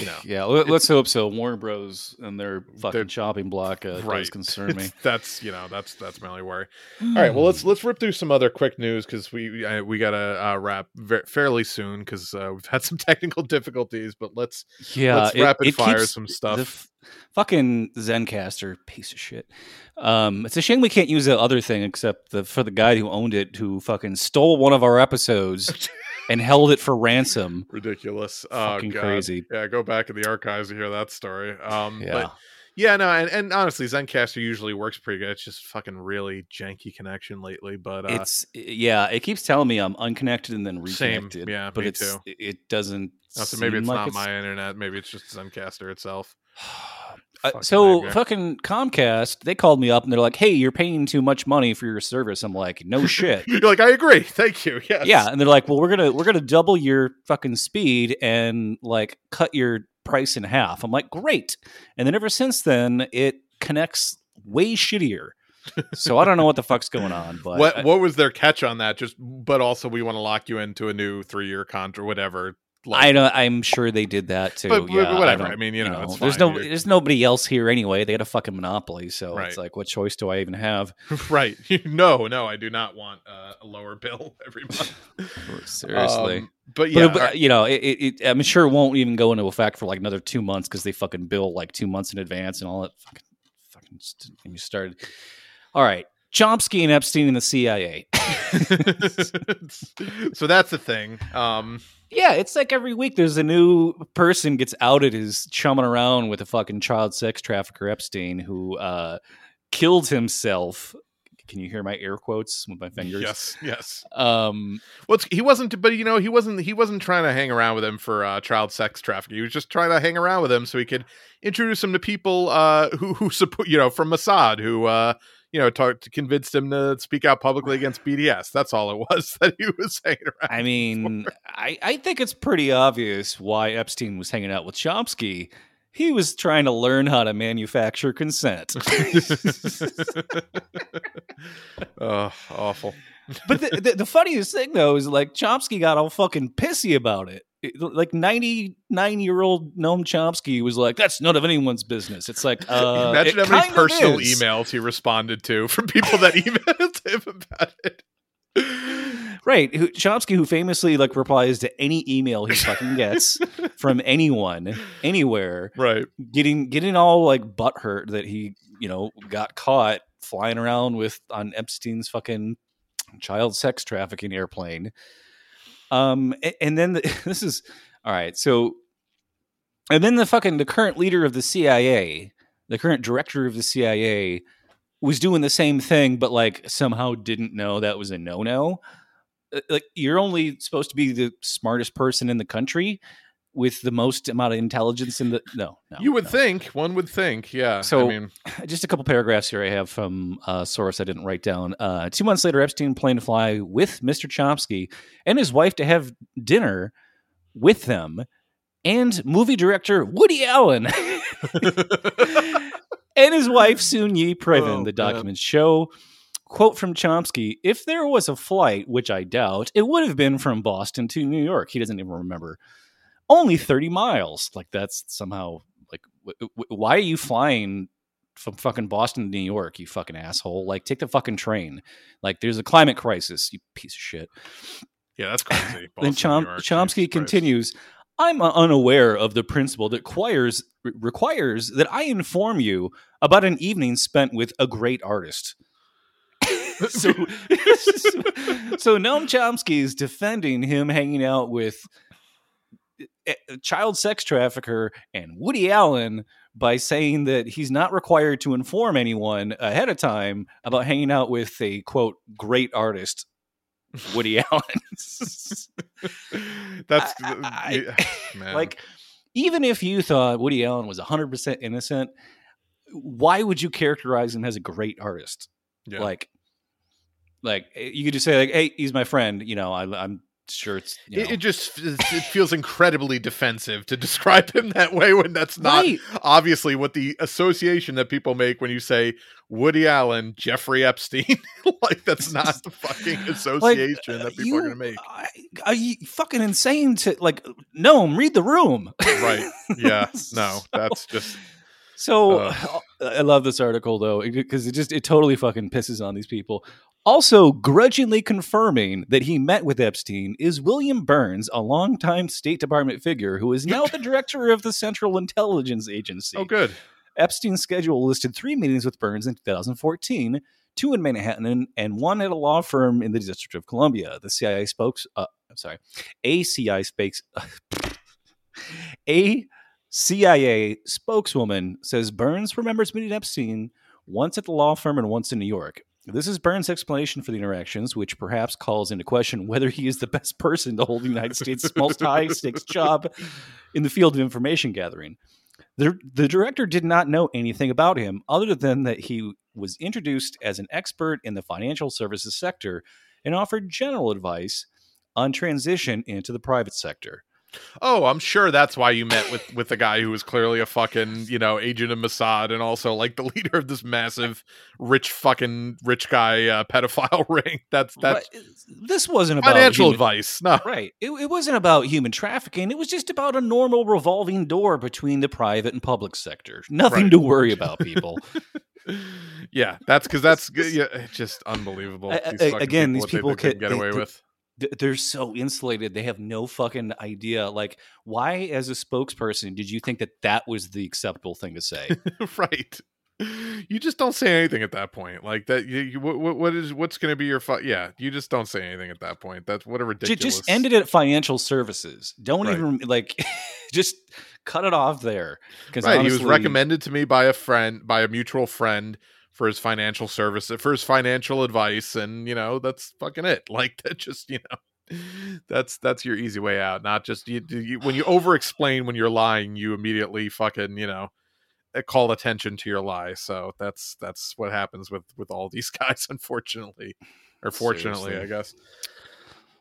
you know, Yeah, let, us hope so. Warner Bros. and their fucking They're- chopping block uh, right does concern me. that's you know that's that's my only worry. All right, well let's let's rip through some other quick news because we I, we gotta uh, wrap ve- fairly soon because uh, we've had some technical difficulties. But let's yeah, let's it- rapid it fire keeps- some the stuff. f- fucking Zencastr piece of shit. Um, it's a shame we can't use the other thing except the for the guy who owned it who fucking stole one of our episodes and held it for ransom. ridiculous. Fucking oh, God. crazy. Yeah, go back in the archives to hear that story. Um, Yeah. but yeah, no, and, and honestly, Zencastr usually works pretty good. It's just fucking really janky connection lately. But uh, it's yeah, it keeps telling me I'm unconnected and then Same. reconnected. Yeah, but me it's too. it doesn't. oh, so maybe it's like not it's- my internet. Maybe it's just Zencastr itself. Uh, Fucking so nightmare. fucking Comcast, they called me up and they're like, "Hey, you're paying too much money for your service." I'm like, "No shit." You're like, I agree. Thank you. Yes. yeah, and they're like, "Well, we're gonna we're gonna double your fucking speed and like cut your price in half." I'm like, "Great!" And then ever since then, it connects way shittier. So I don't know what the fuck's going on, but What I- what was their catch on that? Just but also we want to lock you into a new three year contract, or whatever. I don't. I'm sure they did that too. But- but yeah, whatever. don't- I mean, you know, there's fine. no, there's nobody else here anyway. They had a fucking monopoly, so Right. it's like, what choice do I even have? right. no, no, I do not want uh, a lower bill every month. Seriously. Um, but But, yeah, but, right. you know, it, it, it, I'm sure it won't even go into effect for like another two months because they fucking bill like two months in advance and all that. Fucking, fucking st- me started. All right, Chomsky and Epstein and the CIA. so that's the thing. Um, yeah, it's like every week there's a new person gets outed as chumming around with a fucking child sex trafficker Epstein who uh, killed himself. Can you hear my air quotes with my fingers? yes, yes. Um, Well, it's, he wasn't, but you know, he wasn't. He wasn't trying to hang around with him for uh, child sex trafficking. He was just trying to hang around with him so he could introduce him to people uh, who who support, you know, from Mossad, who uh, you know, talked convinced him to speak out publicly against BDS. That's all it was that he was hanging around. I mean, I, I think it's pretty obvious why Epstein was hanging out with Chomsky. He was trying to learn how to manufacture consent. oh, awful. but the, the, the funniest thing, though, is like Chomsky got all fucking pissy about it. Like 99 year old Noam Chomsky was like, that's none of anyone's business. It's like, uh, Imagine how many personal is. emails he responded to from people that emailed him about it. Right. Chomsky, who famously like replies to any email he fucking gets from anyone, anywhere, Right. getting getting all like butthurt that he you know got caught flying around with on Epstein's fucking child sex trafficking airplane. Um, and, then the, this is all right. So, and then the fucking the current leader of the CIA, the current director of the CIA, was doing the same thing, but like somehow didn't know that was a no no. Like you're only supposed to be the smartest person in the country with the most amount of intelligence in the no. no you would no. think one would think, yeah. So- I mean, just a couple paragraphs here I have from a source I didn't write down. Uh, two months later, Epstein planned to fly with Mr. Chomsky and his wife to have dinner with them and movie director Woody Allen and his wife Soon Yi Previn. Oh, the man. documents show. Quote from Chomsky If there was a flight, which I doubt, it would have been from Boston to New York. He doesn't even remember. Only 30 miles. Like, that's somehow, like, w- w- why are you flying from fucking Boston to New York, you fucking asshole? Like, take the fucking train. Like, there's a climate crisis, you piece of shit. yeah, that's crazy. Then Chom- Chomsky Jesus Christ. continues. I'm uh, unaware of the principle that requires re- requires that I inform you about an evening spent with a great artist. so, so Noam Chomsky is defending him hanging out with child sex trafficker and Woody Allen by saying that he's not required to inform anyone ahead of time about hanging out with a quote great artist, Woody Allen. That's I- I- like even if you thought Woody Allen was 100% innocent, why would you characterize him as a great artist? yeah. Like like eh, you could just say like hey, he's my friend, you know, I I'm sure it's you it, know. it just it feels incredibly defensive to describe him that way when that's not Right. obviously what the association that people make when you say Woody Allen, Jeffrey Epstein. like that's not the fucking association that people you, are going to make. I, are you fucking insane to like no, um, read the room. Right. Yeah. No, that's just So Ugh. Uh, I love this article though because it just it totally fucking pisses on these people. Also, grudgingly confirming that he met with Epstein is William Burns, a longtime State Department figure who is now the director of the Central Intelligence Agency. oh good. Epstein's schedule listed three meetings with Burns in 2014, two in Manhattan and, one at a law firm in the District of Columbia. The CIA spokes, uh, I'm sorry, a CIA spokes, a CIA spokeswoman says Burns remembers meeting Epstein once at the law firm and once in New York. This is Burns' explanation for the interactions, which perhaps calls into question whether he is the best person to hold the United States' most high stakes job in the field of information gathering. The, the director did not know anything about him other than that he was introduced as an expert in the financial services sector and offered general advice on transition into the private sector. Oh, I'm sure that's why you met with with the guy who was clearly a fucking you know agent of Mossad and also like the leader of this massive rich fucking rich guy uh, pedophile ring. That's that's Right. This wasn't about financial human- advice. No, Right. It, it wasn't about human trafficking. It was just about a normal revolving door between the private and public sector. Nothing Right. to worry about, people. yeah, that's because that's yeah, just unbelievable. These I- fucking again, these people can get away they- with. Th- They're so insulated. They have no fucking idea. Like, why, as a spokesperson, did you think that that was the acceptable thing to say? right. You just don't say anything at that point. Like that. You, you, what, what is what's going to be your fu- Yeah, you just don't say anything at that point. That's what a ridiculous. just end it at financial services. Don't Right. even like, just cut it off there. Because Right. he was recommended to me by a friend, by a mutual friend, for his financial service, for his financial advice, and you know that's fucking it. Like that, just you know, that's that's your easy way out. Not just you, you when you over explain when you're lying, you immediately fucking you know uh, call attention to your lie. So that's that's what happens with with all these guys, unfortunately, or fortunately, Seriously. I guess.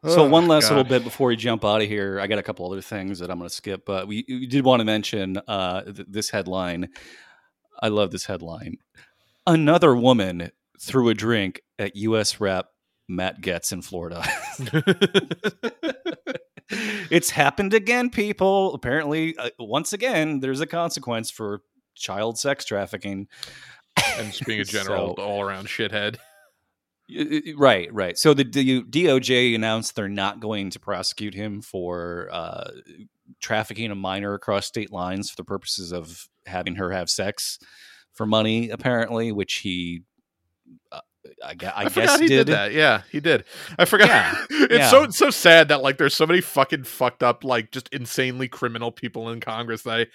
So Oh, one last God. little bit before we jump out of here, I got a couple other things that I'm going to skip, but we, we did want to mention uh, th- this headline. I love this headline. Another woman threw a drink at U.S. Rep Matt Gaetz in Florida. it's happened again, people. Apparently, uh, once again, there's a consequence for child sex trafficking. and just being a general So- all around shithead. Right, right. So the DOJ announced they're not going to prosecute him for uh, trafficking a minor across state lines for the purposes of having her have sex for money, apparently, which he uh, I, gue- I, I, guess he did. that. Yeah, he did. I forgot. Yeah, it's yeah. so so sad that like there's so many fucking fucked up like just insanely criminal people in Congress that I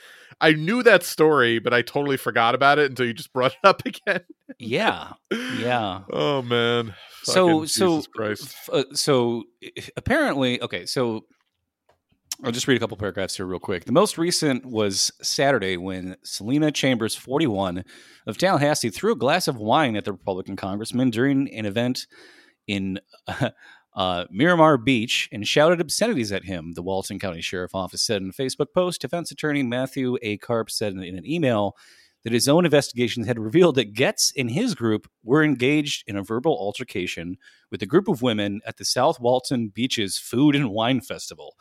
I knew that story, but I totally forgot about it until you just brought it up again. Yeah, yeah. Oh man. So- Fucking so-. F- uh, so apparently, okay. So I'll just read a couple paragraphs here real quick. The most recent was Saturday when Selena Chambers, 41, of Tallahassee, threw a glass of wine at the Republican congressman during an event in uh, Miramar Beach and shouted obscenities at him. The Walton County Sheriff Office said in a Facebook post. Defense attorney Matthew A. Karp said in, in an email that his own investigations had revealed that Gaetz and his group were engaged in a verbal altercation with a group of women at the South Walton Beaches Food and Wine Festival.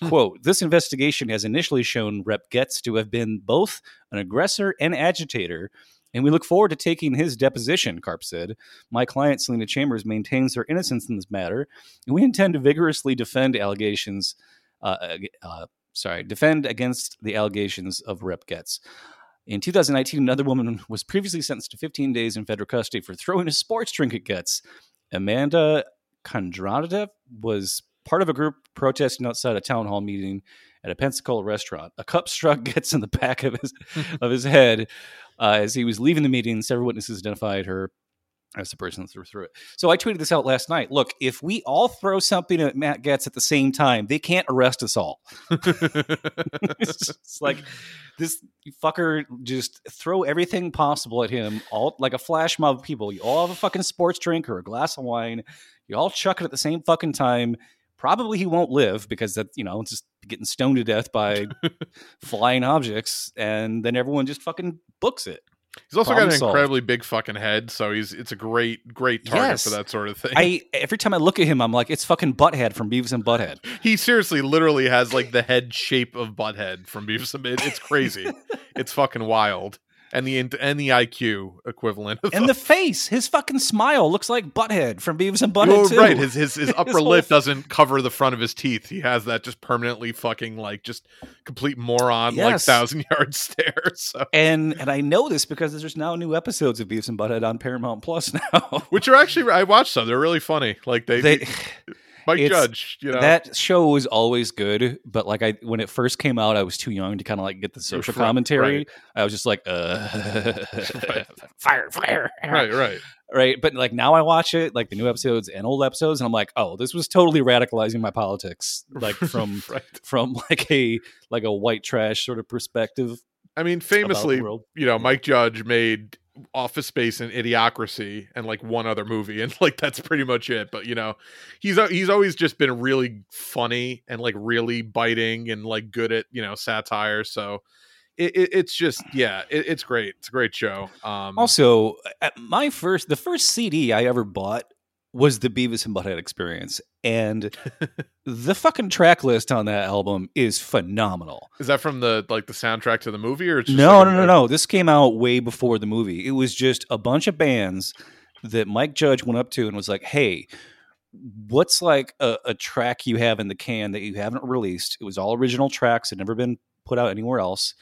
Quote, this investigation has initially shown Rep Gaetz to have been both an aggressor and agitator, and we look forward to taking his deposition, Karp said. My client, Selena Chambers, maintains her innocence in this matter, and we intend to vigorously defend allegations, uh, uh, sorry, defend against the allegations of Rep Gaetz. In 2019, another woman was previously sentenced to 15 days in federal custody for throwing a sports drink at Gaetz. Amanda Kondratev was part of a group protesting outside a town hall meeting at a Pensacola restaurant. A cup struck Gaetz in the back of his of his head uh, as he was leaving the meeting. Several witnesses identified her as the person that threw through it. So I tweeted this out last night. Look, if we all throw something at Matt Gaetz at the same time, they can't arrest us all. it's like this fucker just throw everything possible at him, all like a flash mob of people. You all have a fucking sports drink or a glass of wine. You all chuck it at the same fucking time. Probably he won't live because that you know just getting stoned to death by flying objects, and then everyone just fucking books it. He's also got an solved. incredibly big fucking head, so he's it's a great great target Yes. for that sort of thing. I every time I look at him, I'm like, it's fucking Butthead from Beavis and Butthead. he seriously literally has like the head shape of Butthead from Beavis and It- It's crazy. it's fucking wild. And the and the IQ equivalent of And the face, his fucking smile looks like Butthead from Beavis and Butthead too. right. His his, his upper whole lip f- doesn't cover the front of his teeth. He has that just permanently fucking like just complete moron like thousand yard stare. So and and I know this because there's now new episodes of Beavis and Butthead on Paramount Plus now. which are actually I watched some. They're really funny. Like they, They- Mike it's- Judge, you know. That show was always good, but like I when it first came out, I was too young to kind of like get the social Right, commentary. right. I was just like, uh, fire, fire, right, right. right. But like now I watch it, like the new episodes and old episodes, and I'm like, oh, this was totally radicalizing my politics, like from from like a like a white trash sort of perspective. I mean, famously, you know, Mike Judge made Office Space and Idiocracy and like one other movie, and like that's pretty much it. But you know, he's he's always just been really funny and like really biting and like good at you know satire. So it, it, it's just yeah, it, it's great. It's a great show. Um, Also, my first, the first CD I ever bought was the Beavis and Butthead Experience, and the fucking track list on that album is phenomenal. is that from the like the soundtrack to the movie or just No, like a- no, no, no. This came out way before the movie. It was just a bunch of bands that Mike Judge went up to and was like, "Hey, what's like a, a track you have in the can that you haven't released?" It was all original tracks; had never been put out anywhere else.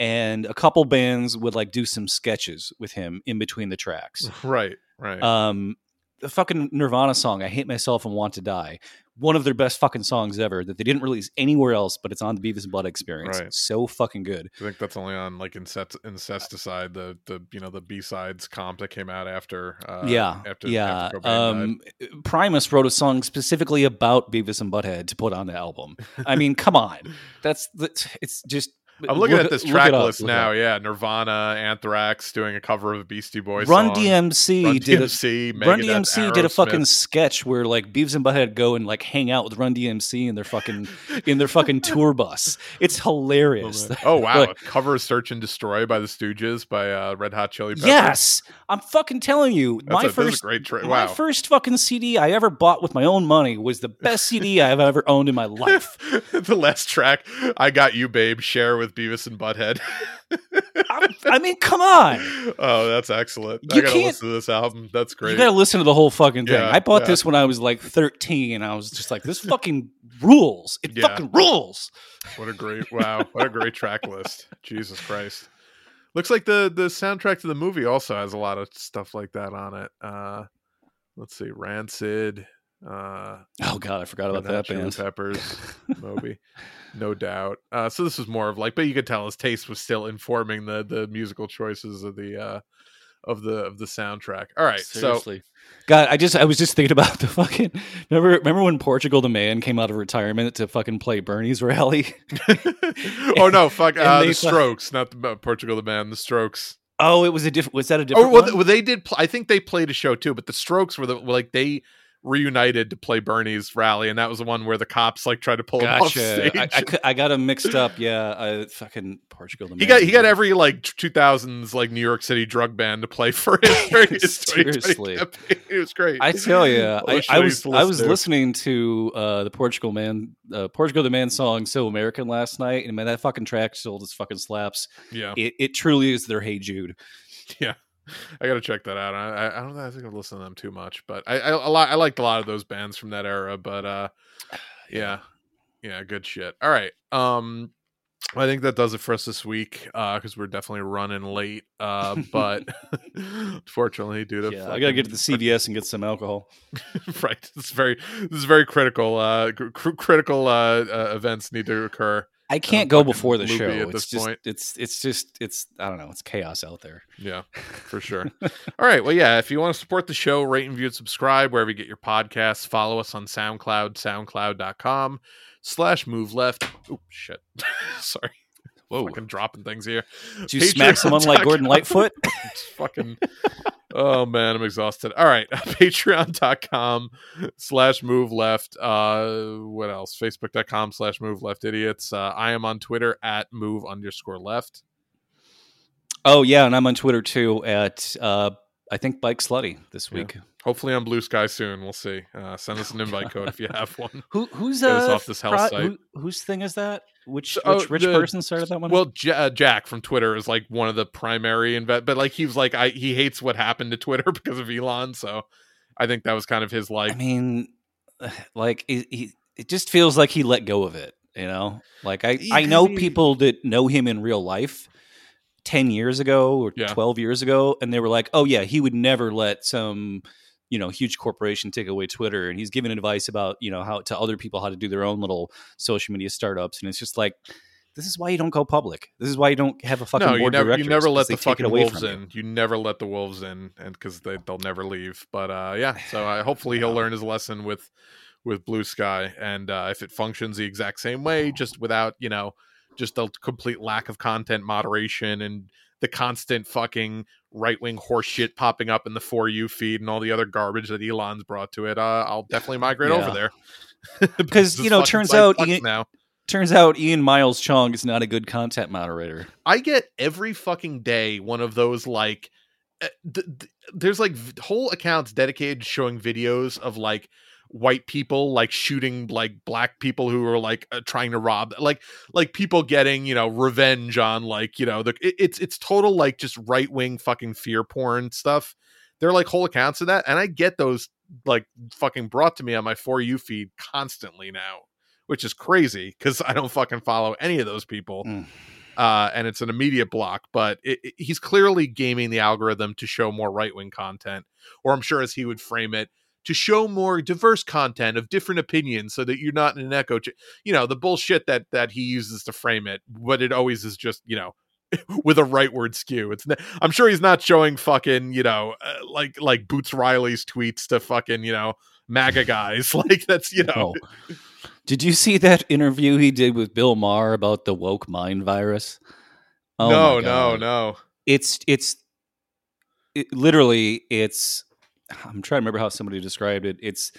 And a couple bands would like do some sketches with him in between the tracks. Right, right. Um, the fucking Nirvana song, "I Hate Myself and Want to Die," one of their best fucking songs ever that they didn't release anywhere else, but it's on the Beavis and Blood Experience. Right. So fucking good. I think that's only on like Incest- Incesticide, the the you know the B sides comp that came out after. Uh, yeah, after, yeah. After um, Primus wrote a song specifically about Beavis and Butthead to put on the album. I mean, come on, that's the, it's just. I'm looking look- at this track up, list now. up. Yeah, Nirvana, Anthrax doing a cover of a Beastie Boys Run song. DMC Run did a DMC, Run Megadeth, DMC did a fucking sketch where like Beavis and Butthead go and like hang out with Run DMC in their fucking in their fucking tour bus. It's hilarious. Oh wow! Like- a cover of "Search and Destroy" by the Stooges by uh, Red Hot Chili Peppers. Yes, I'm fucking telling you. That's my a- this is a first, great tra- my first fucking CD I ever bought with my own money was the best CD I've ever owned in my life. the last track, "I Got You, Babe," share with Beavis and Butthead. I, I mean, come on. oh, that's excellent! I You gotta can't- listen to this album. That's great. You gotta listen to the whole fucking thing. Yeah, I bought yeah. this when I was like 13, and I was just like, this fucking rules. It Yeah. fucking rules. What a great wow! What a great track list. Jesus Christ. Looks like the the soundtrack to the movie also has a lot of stuff like that on it. Uh, let's see, Rancid. Uh, Oh god, I forgot about that band. Peppers, Moby, no doubt. Uh, so this was more of like, but you could tell his taste was still informing the the musical choices of the uh, of the of the soundtrack. All right, Seriously. God, I just I was just thinking about the fucking remember remember when Portugal the Man came out of retirement to fucking play Bernie's rally? so. oh no, fuck uh, the Strokes, not the uh, Portugal the Man, the Strokes. Oh, it was a different was that a different Oh well, one? they did. Pl- I think they played a show too, but the Strokes were the like they reunited to play Bernie's rally, and that was the one where the cops like tried to pull him off stage. I, I, I got them mixed up. Yeah, I fucking Portugal the Man. He got he got every like two thousands like New York City drug band to play for his, during his 2020 Seriously. campaign. It was great. I tell you, I, I I was I was to. listening to uh, the Portugal Man, uh, Portugal the Man song "So American" last night, and man, that fucking track still just fucking slaps. yeah, It, it truly is their "Hey Jude." yeah. I gotta check that out. I, I- don't know. I think I've listened to them too much, but I I, a lot, I liked a lot of those bands from that era. But uh, yeah, yeah, good shit. All right. Um, I think that does it for us this week because we're definitely running late. Uh, but fortunately, due to Yeah, I gotta get to the CVS and get some alcohol. right. This is very this is very critical. Uh, cr- critical uh, uh, events need to occur. I can't go before the show. at It's this just, point. it's, it's just, it's, I don't know. It's chaos out there. Yeah, for sure. All right. Well, yeah. If you want to support the show, rate and view and subscribe wherever you get your podcasts. Follow us on SoundCloud, soundcloud.com slash move left. Oh, shit. Sorry. Whoa. Fucking dropping things here. Did you smack someone like Gordon Lightfoot? It's fucking. Oh man, I'm exhausted. All right, patreon.com slash move left. Uh, what else? Facebook.com slash move left idiots. Uh, I am on Twitter at move underscore left. Oh yeah, and I'm on Twitter too at uh, I think Bike Slutty this Yeah. week. Hopefully on Bluesky soon. We'll see. Uh, send us an invite code if you have one. Who who's Get us uh, off this hell site. who, whose thing is that? Which So, oh, which rich the- person started that one? Well, J- uh, Jack from Twitter is like one of the primary invest, but like he was like, I he hates what happened to Twitter because of Elon. So I think that was kind of his like. I mean, like it, it, it just feels like he let go of it. You know, like I I know Yeah. people that know him in real life. 10 years ago or Yeah. 12 years ago and they were like oh yeah he would never let some you know huge corporation take away twitter and he's giving advice about you know how to other people how to do their own little social media startups and it's just like this is why you don't go public this is why you don't have a fucking no, you board of never, you never let the they take it fucking wolves from you. in. You never let the wolves in, and because they they'll never leave. But uh, yeah, so uh, hopefully he'll learn his lesson with with Bluesky, and uh, if it functions the exact same way, just without you know, just a complete lack of content moderation and the constant fucking right wing horseshit popping up in the for you feed and all the other garbage that Elon's brought to it. Uh, I'll definitely migrate over there Because, you know, turns out Ian- now. turns out ian miles cheong is not a good content moderator I get every fucking day one of those like uh, th- th- there's like v- whole accounts dedicated to showing videos of like white people like shooting like black people who are like uh, trying to rob like like people getting you know revenge on like you know the it, it's it's total like just right wing fucking fear porn stuff they're like whole accounts of that and i get those like fucking brought to me on my for you feed constantly now which is crazy because i don't fucking follow any of those people Mm. uh, and it's an immediate block. But it, it- he's clearly gaming the algorithm to show more right wing content, or I'm sure as he would frame it, to show more diverse content of different opinions, so that you're not in an echo. Ch- you know the bullshit that that he uses to frame it, but it always is just you know. with a rightward skew it's I'm sure he's not showing fucking you know uh, like like boots riley's tweets to fucking you know maga guys like that's you know Oh. Did you see that interview he did with Bill Maher about the woke mind virus? Oh no no no It's it's it, literally it's. I'm trying to remember how somebody described it. It's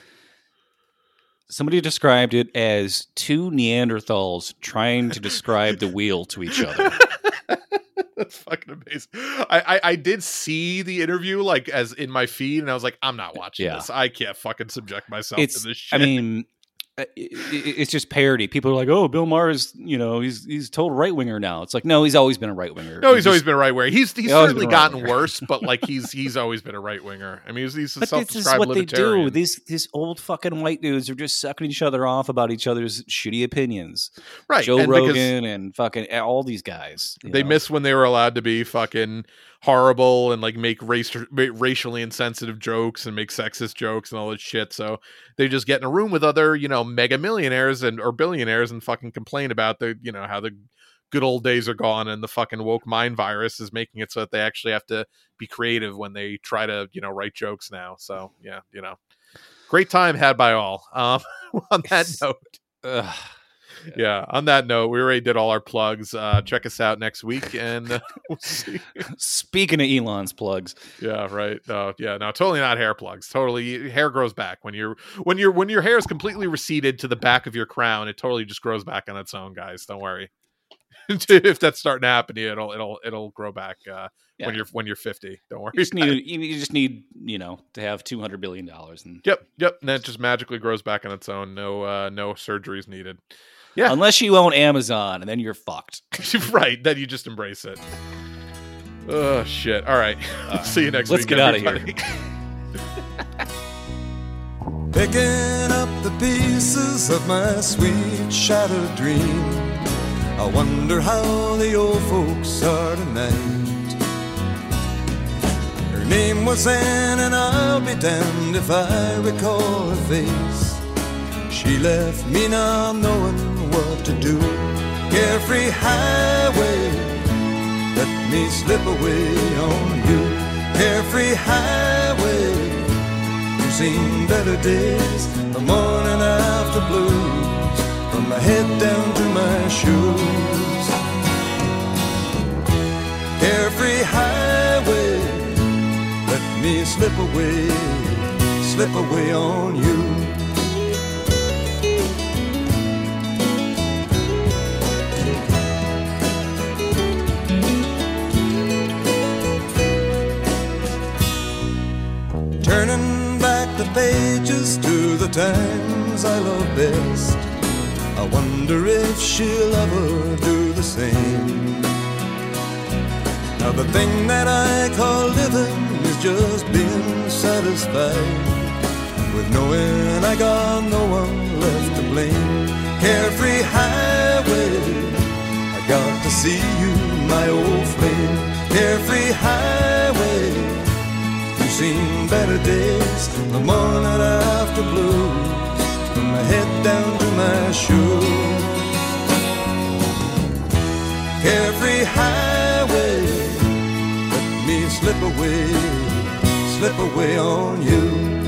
somebody described it as two Neanderthals trying to describe the wheel to each other. That's fucking amazing. I, I I did see the interview like as in my feed, and I was like, I'm not watching Yeah. this. I can't fucking subject myself It's. to this shit. I mean, Uh, it's just parody. People are like, "Oh, Bill Maher is, you know, he's he's total right winger now." It's like, no, he's always been a right winger. No, he's always been a right winger. He's he's He's certainly been a right gotten worse, but like he's he's always been a right winger. I mean, he's, he's a But this is self-described what they do. These these old fucking white dudes are just sucking each other off about each other's shitty opinions. right, Joe and Rogan and fucking all these guys. They know? miss when they were allowed to be fucking horrible and like make race racially insensitive jokes and make sexist jokes and all this shit. So they just get in a room with other, you know, mega millionaires and or billionaires and fucking complain about the, you know, how the good old days are gone and the fucking woke mind virus is making it so that they actually have to be creative when they try to, you know, write jokes now. So yeah, you know. Great time had by all. Um on that note Ugh. Yeah. On that note we already did all our plugs uh check us out next week and uh, we'll see. Speaking of Elon's plugs, yeah right uh yeah no totally not hair plugs totally hair grows back when you're when you're when your hair is completely receded to the back of your crown it totally just grows back on its own guys don't worry. If that's starting to happen to you it'll it'll it'll grow back uh Yeah. when you're when you're 50 don't worry you just need you just need you know to have two hundred billion dollars, and yep yep and then it just magically grows back on its own no uh no surgeries needed Yeah. unless you own Amazon, and then you're fucked. right then you just embrace it oh shit all right Uh, see you next let's week get out of here. Picking up the pieces of my sweet shattered dream. I wonder how the old folks are tonight. Her name was Anne, and I'll be damned if I recall her face. She left me not knowing what to do. Carefree highway, let me slip away on you. Carefree highway. You've seen better days, the morning after blues, from my head down to my shoes. Carefree highway, let me slip away, slip away on you. Pages to the times I love best. I wonder if she'll ever do the same. Now, the thing that I call living is just being satisfied with knowing I got no one left to blame. Carefree highway, I got to see you, my old flame. Carefree highway. Seen better days, the morning after blues, from my head down to my shoes. Every highway, let me slip away, slip away on you.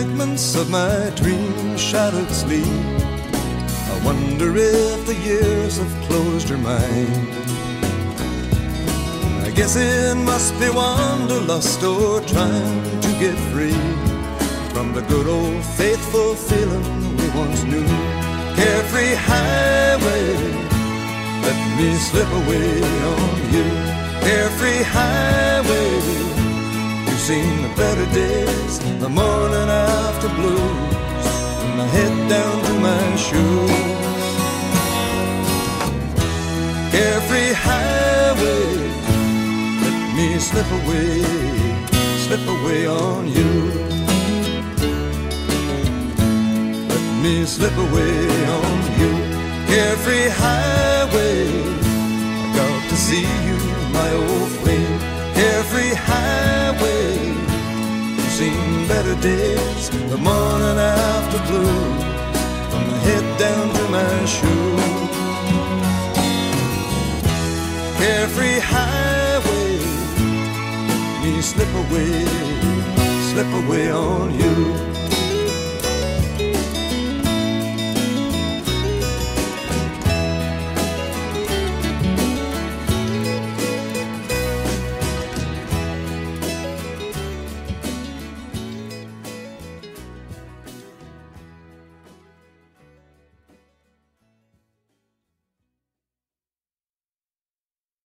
Fragments of my dream shattered sleep. I wonder if the years have closed her mind. I guess it must be wanderlust or trying to get free from the good old faithful feeling we once knew. Carefree highway, let me slip away on you. Carefree highway. Seen the better days, the morning after blues, from my head down to my shoes. Carefree highway, let me slip away, slip away on you. Let me slip away on you. Carefree highway, I got to see you, my old flame. Carefree highway, better days, the morning after blues, from my head down to my shoe. Carefree highway, me slip away, slip away on you.